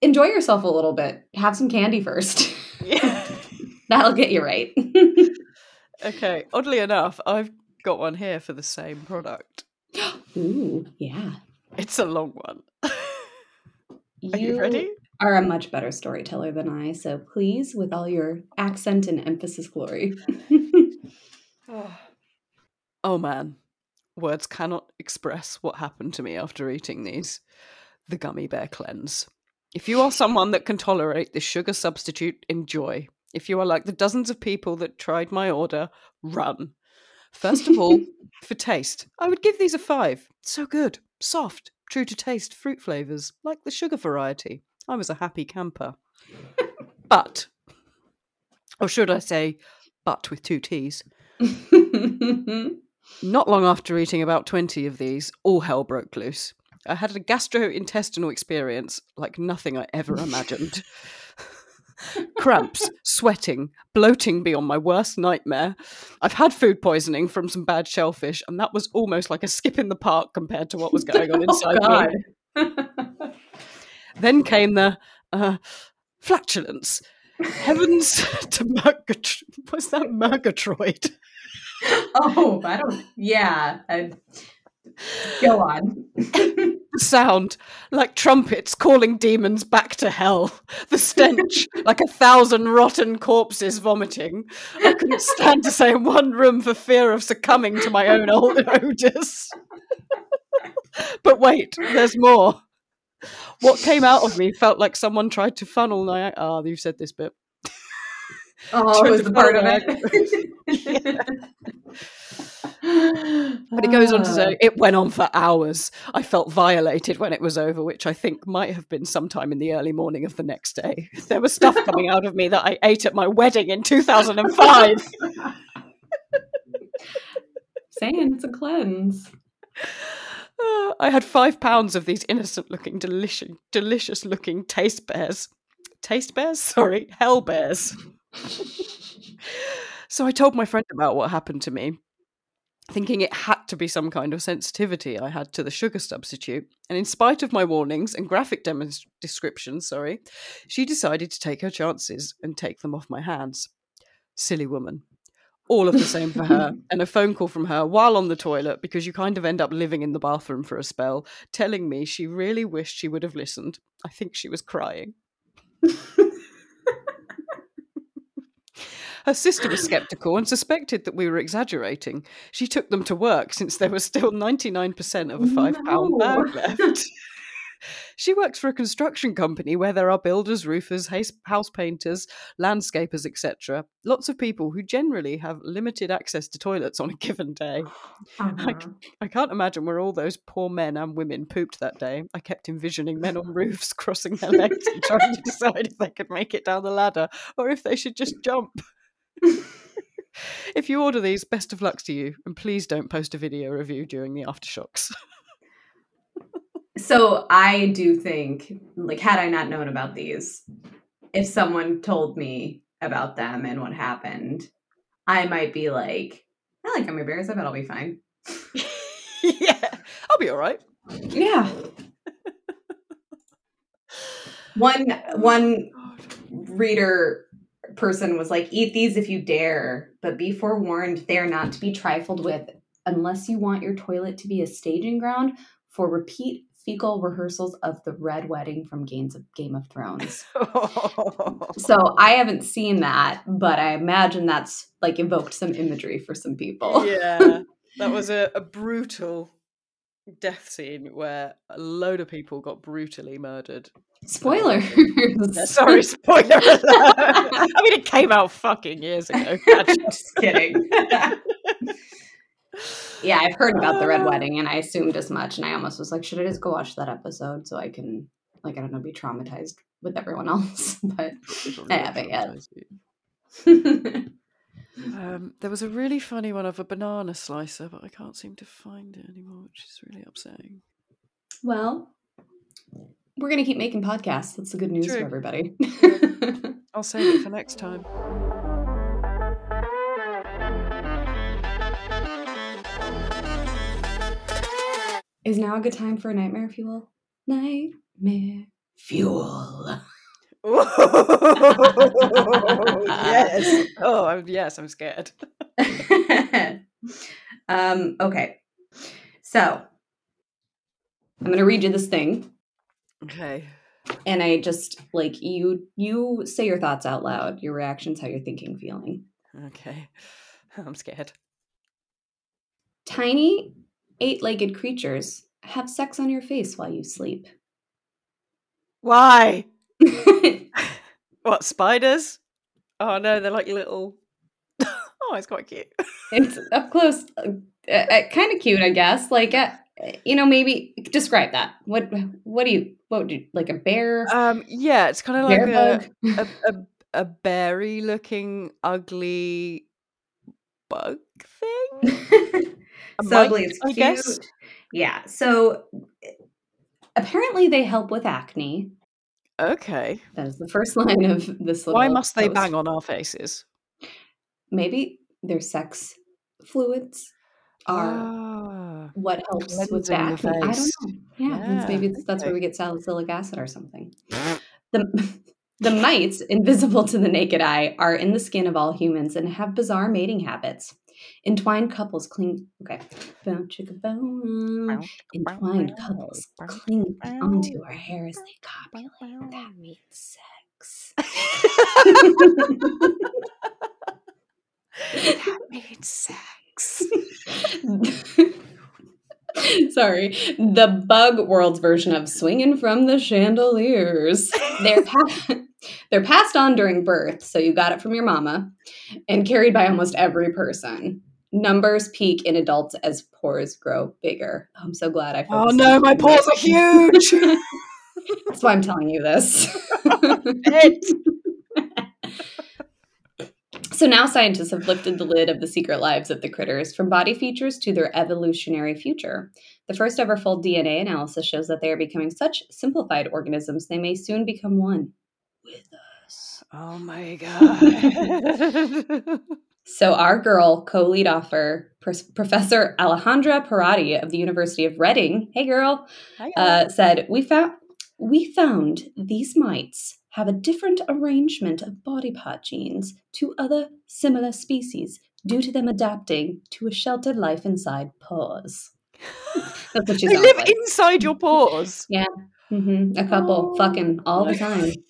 Enjoy yourself a little bit. Have some candy first. Yeah. That'll get you right. okay. Oddly enough, I've got one here for the same product. Ooh, yeah. It's a long one. Are you, You ready? Are a much better storyteller than I, so please, with all your accent and emphasis glory. Oh man, words cannot express what happened to me after eating these. The gummy bear cleanse. If you are someone that can tolerate this sugar substitute, enjoy. If you are like the dozens of people that tried my order, run. First of all, for taste, I would give these a five. So good, soft, true to taste fruit flavours, like the sugar variety. I was a happy camper. but, or should I say, but with two T's. Not long after eating about 20 of these, all hell broke loose. I had a gastrointestinal experience like nothing I ever imagined. Cramps, sweating, bloating beyond my worst nightmare. I've had food poisoning from some bad shellfish, and that was almost like a skip in the park compared to what was going on oh, inside me. Then came the uh, flatulence. Heavens to Murgatr- What's that Murgatroyd? oh, I don't. Yeah. I, go on. The sound like trumpets calling demons back to hell. The stench like a thousand rotten corpses vomiting. I couldn't stand to stay in one room for fear of succumbing to my own old odors. but wait, there's more. What came out of me felt like someone tried to funnel Niagara. Ah, you've said this bit. oh, Tried was the part of it. But it goes on to say it went on for hours. I felt violated when it was over, which I think might have been sometime in the early morning of the next day. There was stuff coming out of me that I ate at my wedding in 2005. Saying it's a cleanse. Uh, I had five pounds of these innocent looking, delicious, delicious looking taste bears. Taste bears? Sorry, hell bears. so I told my friend about what happened to me, thinking it had to be some kind of sensitivity I had to the sugar substitute. And in spite of my warnings and graphic demonst- descriptions, sorry, she decided to take her chances and take them off my hands. Silly woman. All of the same for her. And a phone call from her while on the toilet, because you kind of end up living in the bathroom for a spell, telling me she really wished she would have listened. I think she was crying. Her sister was skeptical and suspected that we were exaggerating. She took them to work since there was still 99% of a five pound No. bag left. she works for a construction company where there are builders, roofers, house painters, landscapers, etc. Lots of people who generally have limited access to toilets on a given day. Uh-huh. I can't imagine where all those poor men and women pooped that day. I kept envisioning men on roofs crossing their legs and trying to decide if they could make it down the ladder or if they should just jump. if you order these, best of luck to you, and please don't post a video review during the aftershocks. So I do think, like, had I not known about these, if someone told me about them and what happened, I might be like, I like gummy bears. I bet I'll be fine. yeah, I'll be all right. Yeah. One one oh, reader person was like, eat these if you dare, but be forewarned they are not to be trifled with unless you want your toilet to be a staging ground for repeat fecal rehearsals of the Red Wedding from Games of Game of Thrones. So I haven't seen that, but I imagine that's like evoked some imagery for some people. yeah, that was a, a brutal death scene where a load of people got brutally murdered. Spoilers. Yeah, sorry, spoiler alert. I mean, it came out fucking years ago. Just kidding. Yeah, I've heard about the Red Uh. Wedding and I assumed as much. And I almost was like, should I just go watch that episode so I can, like, I don't know, be traumatized with everyone else? But I haven't yet. Um, there was a really funny one of a banana slicer, but I can't seem to find it anymore, which is really upsetting. Well, we're gonna keep making podcasts. That's the good news True. for everybody. I'll save it for next time. Is now a good time for nightmare fuel? Nightmare fuel. yes. Oh, I'm, yes, I'm scared. um, okay. So I'm gonna read you this thing, Okay. and I just like you you say your thoughts out loud, your reactions, how you're thinking, feeling. Okay. I'm scared. Tiny eight-legged creatures have sex on your face while you sleep. Why? What, spiders? Oh no, they're like little. oh, it's quite cute. it's up close, uh, uh, kind of cute, I guess. Like, uh, you know, maybe describe that. What what do you what would you like a bear? Um, yeah, it's kind of like a, a, a, a berry looking, ugly bug thing. A so ugly, it's I cute. guess. Yeah. So apparently they help with acne. Okay. That is the first line of this little. Why must they post. bang on our faces? Maybe their sex fluids are Ah, what helps with the cleansing acne. I don't know. Yeah, Yeah, maybe it's- that's where we get salicylic acid or something. The the mites, invisible to the naked eye, are in the skin of all humans and have bizarre mating habits. Entwined couples cling. Okay. Boom, chicka, boom. Entwined couples cling onto our hair as they copulate. That means sex. that means sex. Sorry, the bug world's version of swinging from the chandeliers. They're pa- they're passed on during birth, so you got it from your mama, and carried by almost every person. Numbers peak in adults as pores grow bigger. Oh, I'm so glad I. Oh no, my paws are huge. That's why I'm telling you this. So now scientists have lifted the lid of the secret lives of the critters from body features to their evolutionary future. The first ever full DNA analysis shows that they are becoming such simplified organisms they may soon become one with us. Oh my god. So our girl, co-lead author, Pros- Professor Alejandra Perotti of the University of Reading, hey girl, Hi, uh, said we found we found these mites have a different arrangement of body part genes to other similar species due to them adapting to a sheltered life inside pores. That's what she they live like. inside your paws. hmm A couple Oh fucking all the time.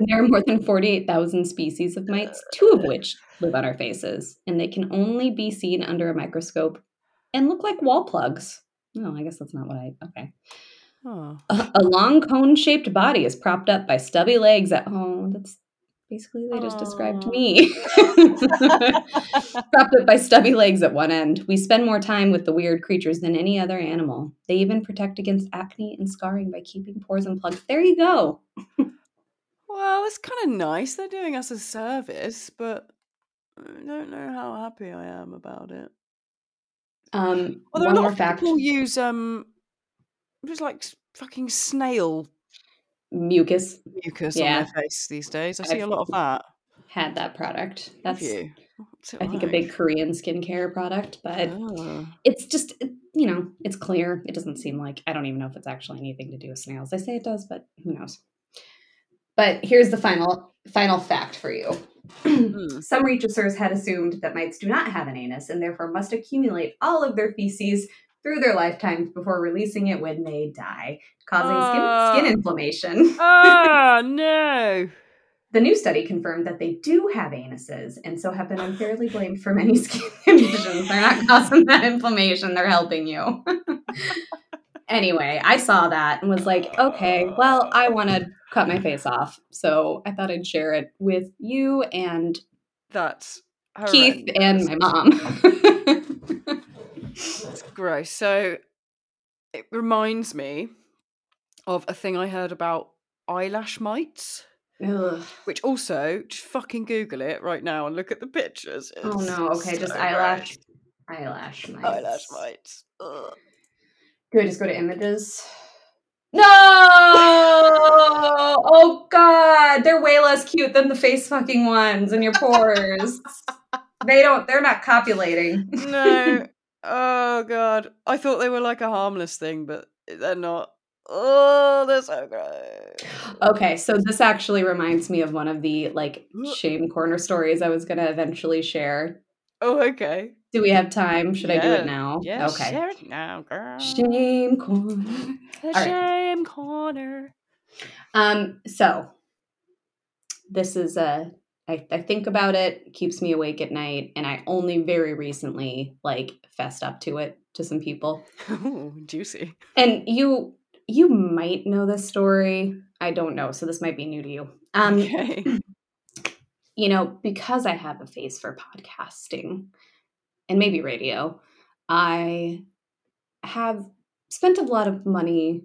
There are more than 48,000 species of mites, two of which live on our faces, and they can only be seen under a microscope and look like wall plugs. No, I guess that's not what I. Okay. Oh. A, a long cone shaped body is propped up by stubby legs at home. That's basically they just described me. propped up by stubby legs at one end. We spend more time with the weird creatures than any other animal. They even protect against acne and scarring by keeping pores unplugged. There you go. Well, it's kind of nice. They're doing us a service, but I don't know how happy I am about it. Um, Although one a lot more of fact people use um, just like fucking snail mucus mucus Yeah. on their face these days. I see a I've- lot of that. had that product. Have That's, you? What's it I think, a like? big Korean skincare product, but Oh. it's just it- you know it's clear it doesn't seem like i don't even know if it's actually anything to do with snails they say it does but who knows but here's the final final fact for you Hmm. some researchers had assumed that mites do not have an anus and therefore must accumulate all of their feces through their lifetimes before releasing it when they die causing Ah. skin, skin inflammation Ah no! the new study confirmed that they do have anuses and so have been unfairly blamed for many skin conditions. They're not causing that inflammation, they're helping you. anyway, I saw that and was like, okay, well, I want to cut my face off. So I thought I'd share it with you and That's Keith and my mom. It's gross. So it reminds me of a thing I heard about eyelash mites. Ugh. Which also, just fucking Google it right now and look at the pictures. Oh no, okay, just eyelash. gross. eyelash mites. Eyelash mites. Ugh. Do I just go to images? No! Oh god, they're way less cute than the face fucking ones in your pores. they don't. They're not copulating. No. Oh god. I thought they were like a harmless thing, but they're not. Oh, they're so gross. Okay, so this actually reminds me of one of the like shame corner stories I was going to eventually share. Oh, okay. Do we have time? Should I do it now? Yeah, okay. share it now, girl. Shame corner. The All right. shame corner. Um, so this is a I, I think about it, keeps me awake at night, and I only very recently like fessed up to it to some people. Juicy. And you you might know this story. I don't know, so this might be new to you. Um, okay. you know, because I have a face for podcasting and maybe radio, I have spent a lot of money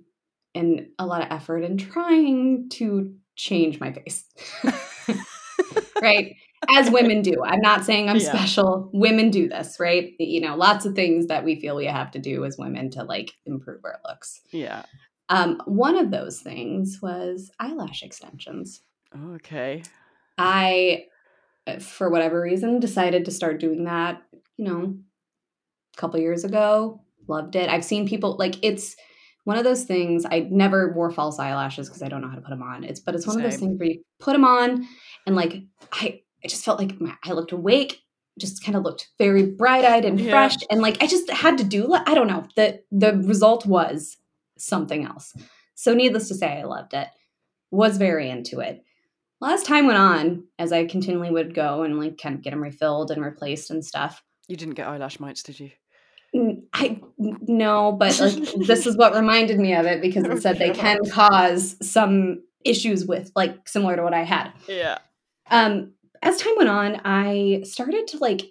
and a lot of effort in trying to change my face. right? As women do. I'm not saying I'm Yeah. special. Women do this, right? You know, lots of things that we feel we have to do as women to like improve our looks. Yeah. Um, one of those things was eyelash extensions. Okay. I, uh, for whatever reason, decided to start doing that, you know, a couple years ago. Loved it. I've seen people like it's one of those things. I never wore false eyelashes because I don't know how to put them on. It's but it's one of those things where you put them on and like I, I just felt like my, I looked awake, just kind of looked very bright eyed and Yeah. fresh, and like I just had to do. I don't know. the The result was something else. So needless to say, I loved it. Was very into it well, as time went on, as I continually would go and like kind of get them refilled and replaced and stuff, You didn't get eyelash mites, did you? I no, but like this is what reminded me of it because it said they can cause some issues with like similar to what I had. Yeah. Um, as time went on, I started to like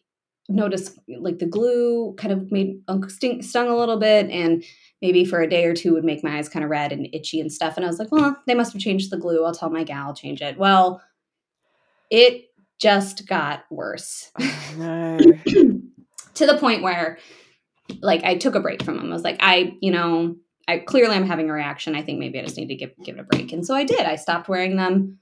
notice like the glue kind of made uh, sting, stung a little bit and maybe for a day or two would make my eyes kind of red and itchy and stuff and i was like well they must have changed the glue i'll tell my gal change it well it just got worse Oh, no. to the point where like I took a break from them. I was like, I, you know, I clearly I'm having a reaction. I think maybe I just need to give give it a break. And so I did. I stopped wearing them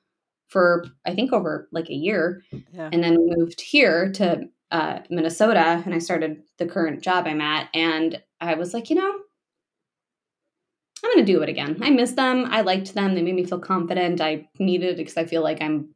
for I think over like a year Yeah. and then moved here to uh, Minnesota and I started the current job I'm at. And I was like, you know, I'm going to do it again. I miss them. I liked them. They made me feel confident. I needed it because I feel like I'm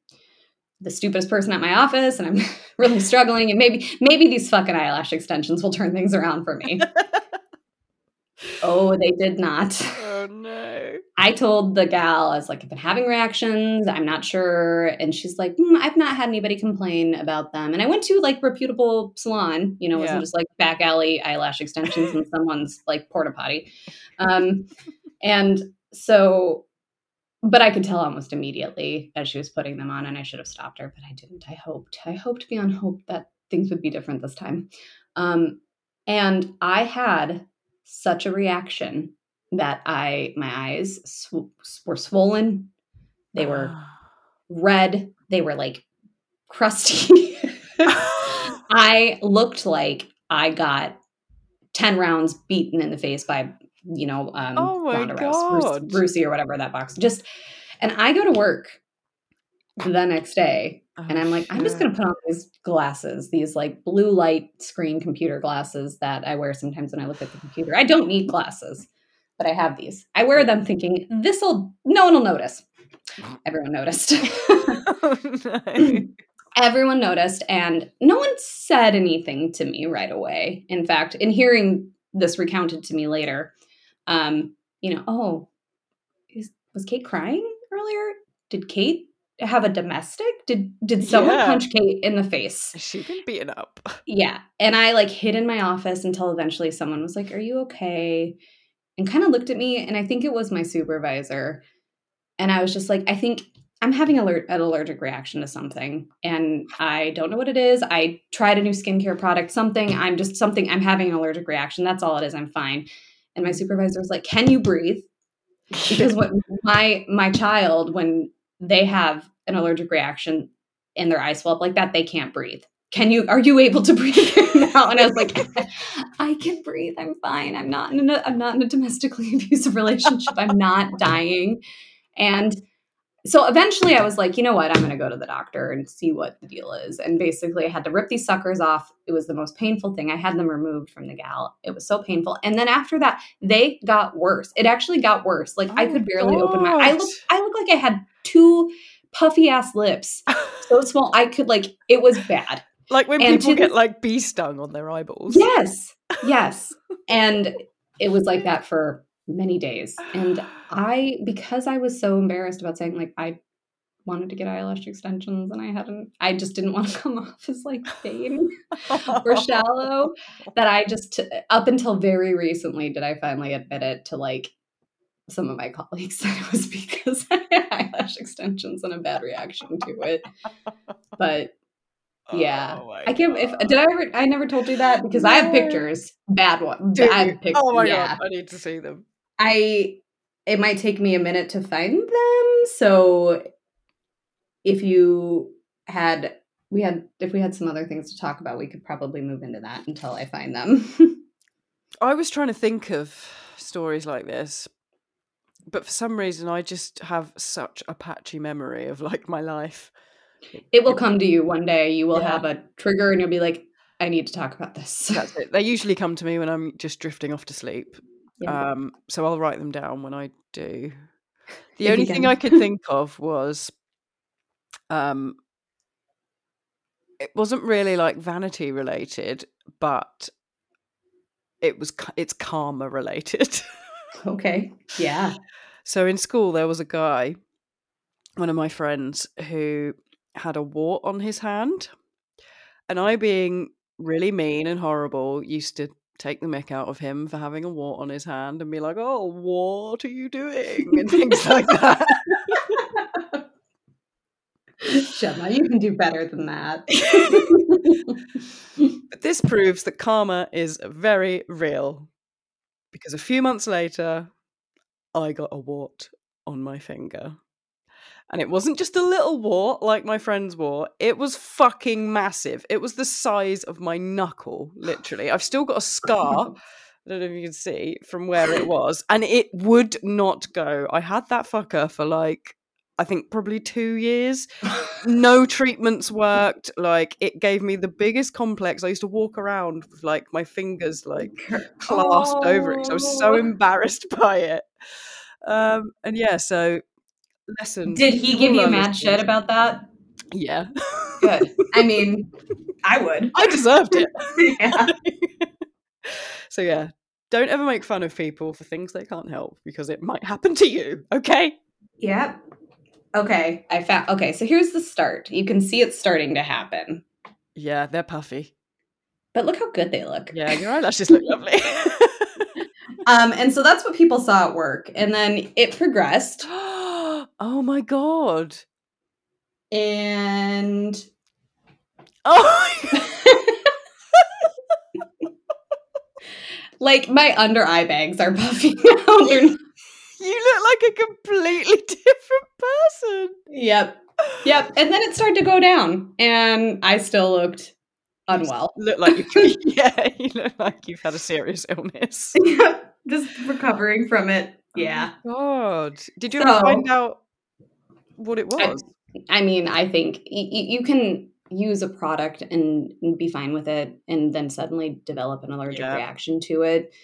the stupidest person at my office and I'm really struggling. And maybe, maybe these fucking eyelash extensions will turn things around for me. oh, they did not. oh no. I told the gal, I was like, I've been having reactions. I'm not sure. And she's like, "Hmm, I've not had anybody complain about them. And I went to like reputable salon, you know, it Yeah. wasn't just like back alley eyelash extensions in someone's like porta potty. Um, and so, but I could tell almost immediately as she was putting them on, and I should have stopped her, but I didn't. I hoped. I hoped beyond hope that things would be different this time. Um, and I had such a reaction that I my eyes sw- were swollen. They were red. They were like crusty. I looked like I got 10 rounds beaten in the face by, you know, um, Oh my Ronda Rouse, Bruce, Brucey or whatever that box. Just, and I go to work the next day and I'm like, I'm just going to put on these glasses, these like blue light screen computer glasses that I wear sometimes when I look at the computer. I don't need glasses, but I have these. I wear them thinking, this'll, no one will notice. Everyone noticed. oh no. everyone noticed and no one said anything to me right away in fact in hearing this recounted to me later um you know oh is, was kate crying earlier? Did kate have a domestic? Did did someone Yeah. punch kate in the face? She been beaten up? yeah and i like hid in my office until eventually someone was like are you okay? and kind of looked at me and i think it was my supervisor and i was just like i think i'm having alert, an allergic reaction to something and i don't know what it is. I tried a new skincare product something i'm just something i'm having an allergic reaction that's all it is i'm fine and my mm. supervisor was like can you breathe? Because what my my child when they have an allergic reaction and their eyes swell up like that they can't breathe. Can you are you able to breathe now? And i was like i can breathe. I'm fine. I'm not in a i'm not in a domestically abusive relationship. I'm not dying. And so eventually I was like, you know what? I'm going to go to the doctor and see what the deal is. And basically, I had to rip these suckers off. It was the most painful thing. I had them removed from the gal. It was so painful. And then after that, they got worse. It actually got worse. Like Oh I could barely open my. I look. I look like I had two puffy ass lips, so small. I could like. It was bad. like when And people get this- like bee stung on their eyeballs. Yes, yes. And it was like that for many days. And I, because I was so embarrassed about saying like I wanted to get eyelash extensions and I hadn't, I just didn't want to come off as like vain or shallow. That I just, up until very recently, did I finally admit it to like some of my colleagues that it was because I had eyelash extensions and a bad reaction to it. But yeah. Oh I can't. If did I ever? I never told you that because I have pictures. Bad one. You? have pictures. Oh my yeah. god, I need to see them. I. It might take me a minute to find them. So, if you had, we had, if we had some other things to talk about, we could probably move into that until I find them. I was trying to think of stories like this, but for some reason, I just have such a patchy memory of like my life. it will come to you one day. You will Yeah. have a trigger, and you'll be like, "I need to talk about this." That's it. They usually come to me when I'm just drifting off to sleep. Yeah. Um, so I'll write them down when I do. The If only thing. I could think of was, um, it wasn't really like vanity related, but it was it's karma related. okay. Yeah. so in school there was a guy, one of my friends, who had a wart on his hand, and I, being really mean and horrible, used to take the mick out of him for having a wart on his hand and be like, "Oh, what are you doing?" and things like that. Gemma, you can do better than that. But this proves that karma is very real. Because a few months later, I got a wart on my finger. And it wasn't just a little wart like my friend's wart, it was fucking massive. It was the size of my knuckle, literally. I've still got a scar. I don't know if you can see from where it was, and it would not go. I had that fucker for like, I think probably two years no treatments worked like it gave me the biggest complex i used to walk around with like my fingers like clasped over it 'cause i was so Oh. embarrassed by it um and yeah so lesson Did he give you our mad shit about that? yeah Good. I mean, I would. i deserved it Yeah. so yeah don't ever make fun of people for things they can't help because it might happen to you okay Yep. Okay. I found. Okay. So here's the start. You can see it starting to happen. yeah they're puffy But look how good they look. yeah your eyelashes look lovely Um, and so that's what people saw at work. And then it progressed. Oh my god And oh like my under eye bags are puffy out. They're You look like a completely different person. yep. Yep. And then it started to go down. And I still looked unwell. Look like you yeah, you look like you've had a serious illness. Just recovering from it. Oh yeah. Oh God. Did you ever find out what it was? I mean, I think y- y- you can use a product and be fine with it and then suddenly develop an allergic Yeah. reaction to it.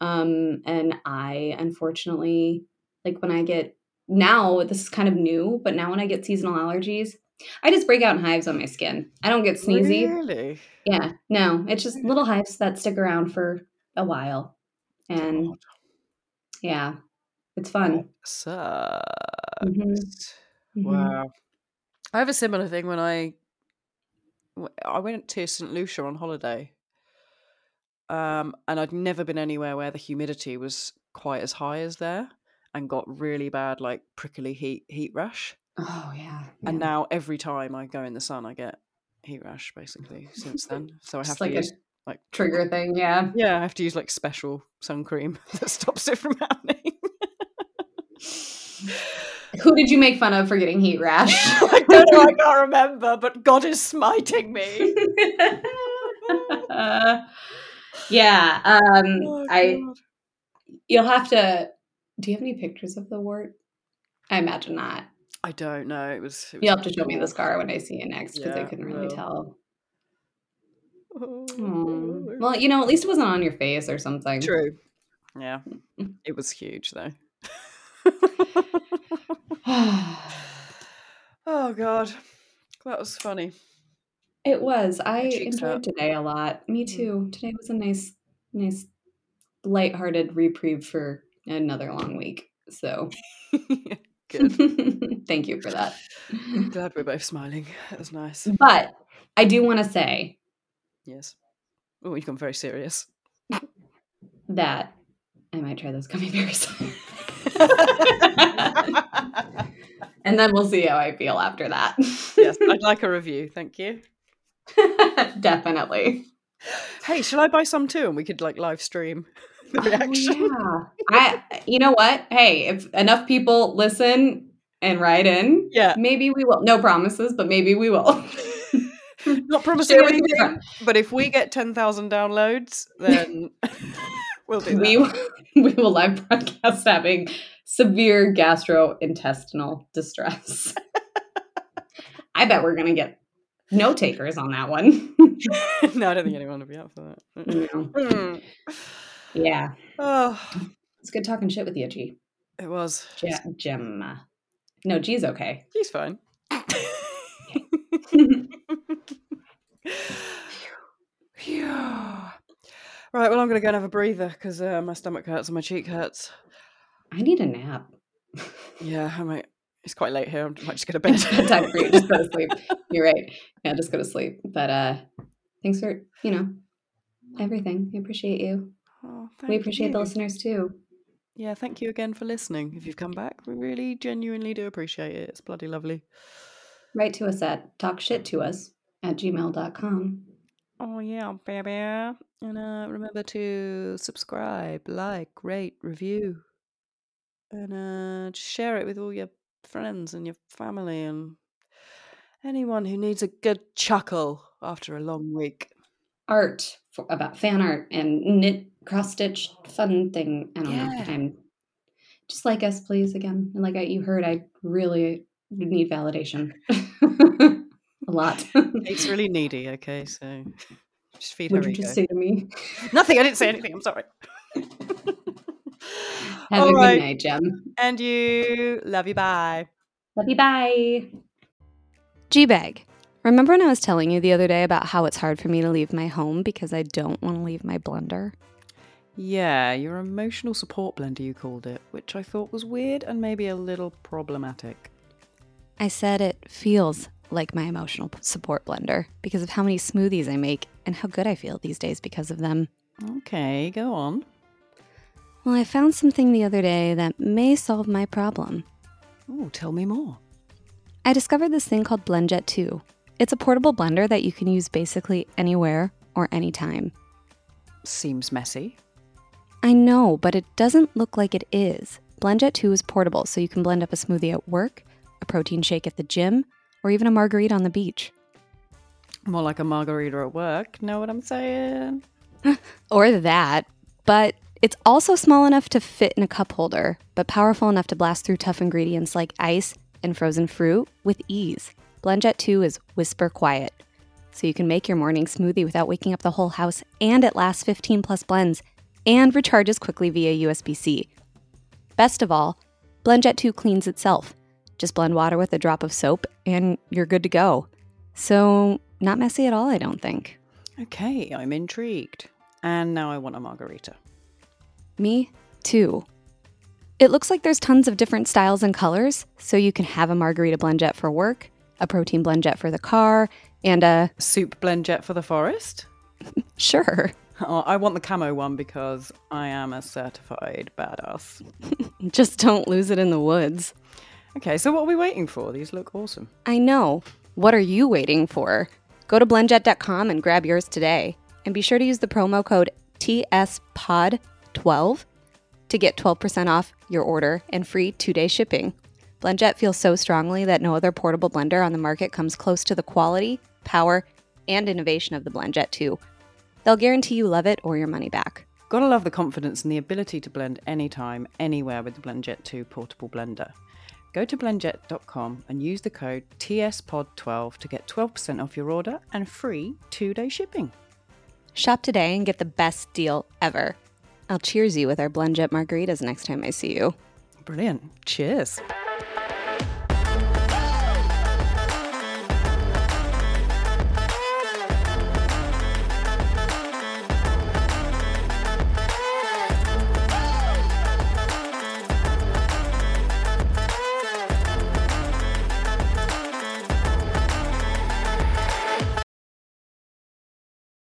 Um, and I unfortunately, like when I get now, this is kind of new, but now when I get seasonal allergies, I just break out in hives on my skin. I don't get sneezy. Really? Yeah, no, it's just little hives that stick around for a while. And yeah, it's fun. sucks. Mhm. Mhm. Wow. I have a similar thing when I I went to St Lucia on holiday. Um, and I'd never been anywhere where the humidity was quite as high as there and got really bad like prickly heat heat rash. Oh, yeah. And now every time I go in the sun I get heat rash basically since then. So I have Just to like a like trigger thing. Yeah. yeah, I have to use like special sun cream that stops it from happening. Who did you make fun of for getting heat rash? I don't know. I can't remember, but God is smiting me. yeah. Um, Oh, I you'll have to. Do you have any pictures of the wart? I imagine not. I don't know. It was. It was You'll have to show me the scar when I see you next because I couldn't really will. tell. Oh, Hmm. Well, you know, at least it wasn't on your face or something. True. Yeah. It was huge though. oh God. That was funny. it was. I enjoyed hurt. today a lot. Me mm. too. Today was a nice, nice, lighthearted reprieve for another long week. So, Good. thank you for that. Glad we're both smiling. That was nice. But I do want to say Yes. Oh, you've gone very serious. that I might try those gummy bears. and then we'll see how I feel after that. yes, I'd like a review. Thank you. Definitely. Hey, shall I buy some too? And we could like live stream the oh, reaction. Oh, yeah. I you know what? Hey, if enough people listen and write in, Yeah. maybe we will. No promises, but maybe we will. Not promising Share with your anything, but if we get 10,000 downloads, then we'll do that. we we will live broadcast having severe gastrointestinal distress. I bet we're gonna get no takers on that one. no, I don't think anyone would be up for that. No. Mm. Yeah, Oh, it's good talking shit with you, G. it was. Ge- Gemma. No, G's okay. He's fine. Right, well, I'm going to go and have a breather because uh, my stomach hurts and my cheek hurts. I need a nap. Yeah, I might. It's quite late here. I might just go to bed. Time for you. Just go to sleep. You're right. Yeah, just go to sleep. But uh thanks for, you know, everything. We appreciate you. Oh, we appreciate the listeners too. Yeah, thank you again for listening. If you've come back, we really genuinely do appreciate it. It's bloody lovely. Write to us at talk shit to us at gmail.com. Oh yeah, baby. And uh, remember to subscribe, like, rate, review, and uh, share it with all your friends and your family and anyone who needs a good chuckle after a long week. Art for, about fan art and knit cross stitch fun thing. I don't Yeah. know. I'm just like us, please. Again, and like I, you heard, I really need validation a lot. It's really needy. Okay, so just feed What'd her you just ego. say to me? Nothing. I didn't say anything. I'm sorry. Have All a right. good night, Jem. And you. Love you. Bye. Love you. Bye. G Bag. Remember when I was telling you the other day about how it's hard for me to leave my home because I don't want to leave my blender? Yeah, your emotional support blender, you called it, which I thought was weird and maybe a little problematic. I said it feels like my emotional support blender because of how many smoothies I make and how good I feel these days because of them. Okay, go on. Well, I found something the other day that may solve my problem. Oh, tell me more. I discovered this thing called BlendJet 2. It's a portable blender that you can use basically anywhere or anytime. Seems messy. I know, but it doesn't look like it is. BlendJet 2 is portable, so you can blend up a smoothie at work, a protein shake at the gym, or even a margarita on the beach. More like a margarita at work. Know what I'm saying? Or that, but it's also small enough to fit in a cup holder, but powerful enough to blast through tough ingredients like ice and frozen fruit with ease. BlendJet 2 is whisper quiet, so you can make your morning smoothie without waking up the whole house, and it lasts 15 plus blends and recharges quickly via USB C. Best of all, BlendJet 2 cleans itself. Just blend water with a drop of soap, and you're good to go. So, not messy at all, I don't think. Okay, I'm intrigued. And now I want a margarita. Me too. It looks like there's tons of different styles and colors, so you can have a margarita BlendJet for work, a protein BlendJet for the car, and a Soup BlendJet for the forest? sure, Oh, I want the camo one because I am a certified badass. just don't lose it in the woods. Okay, so what are we waiting for? These look awesome. I know. What are you waiting for? Go to blendjet.com and grab yours today. And be sure to use the promo code TSPOD12 to get 12% off your order and free two day shipping. Blendjet feels so strongly that no other portable blender on the market comes close to the quality, power, and innovation of the Blendjet 2. They'll guarantee you love it or your money back. Gotta love the confidence and the ability to blend anytime, anywhere with the BlendJet 2 portable blender. Go to blendjet.com and use the code TSPOD12 to get 12% off your order and free two day shipping. Shop today and get the best deal ever. I'll cheers you with our Blendjet margaritas next time I see you. Brilliant. Cheers.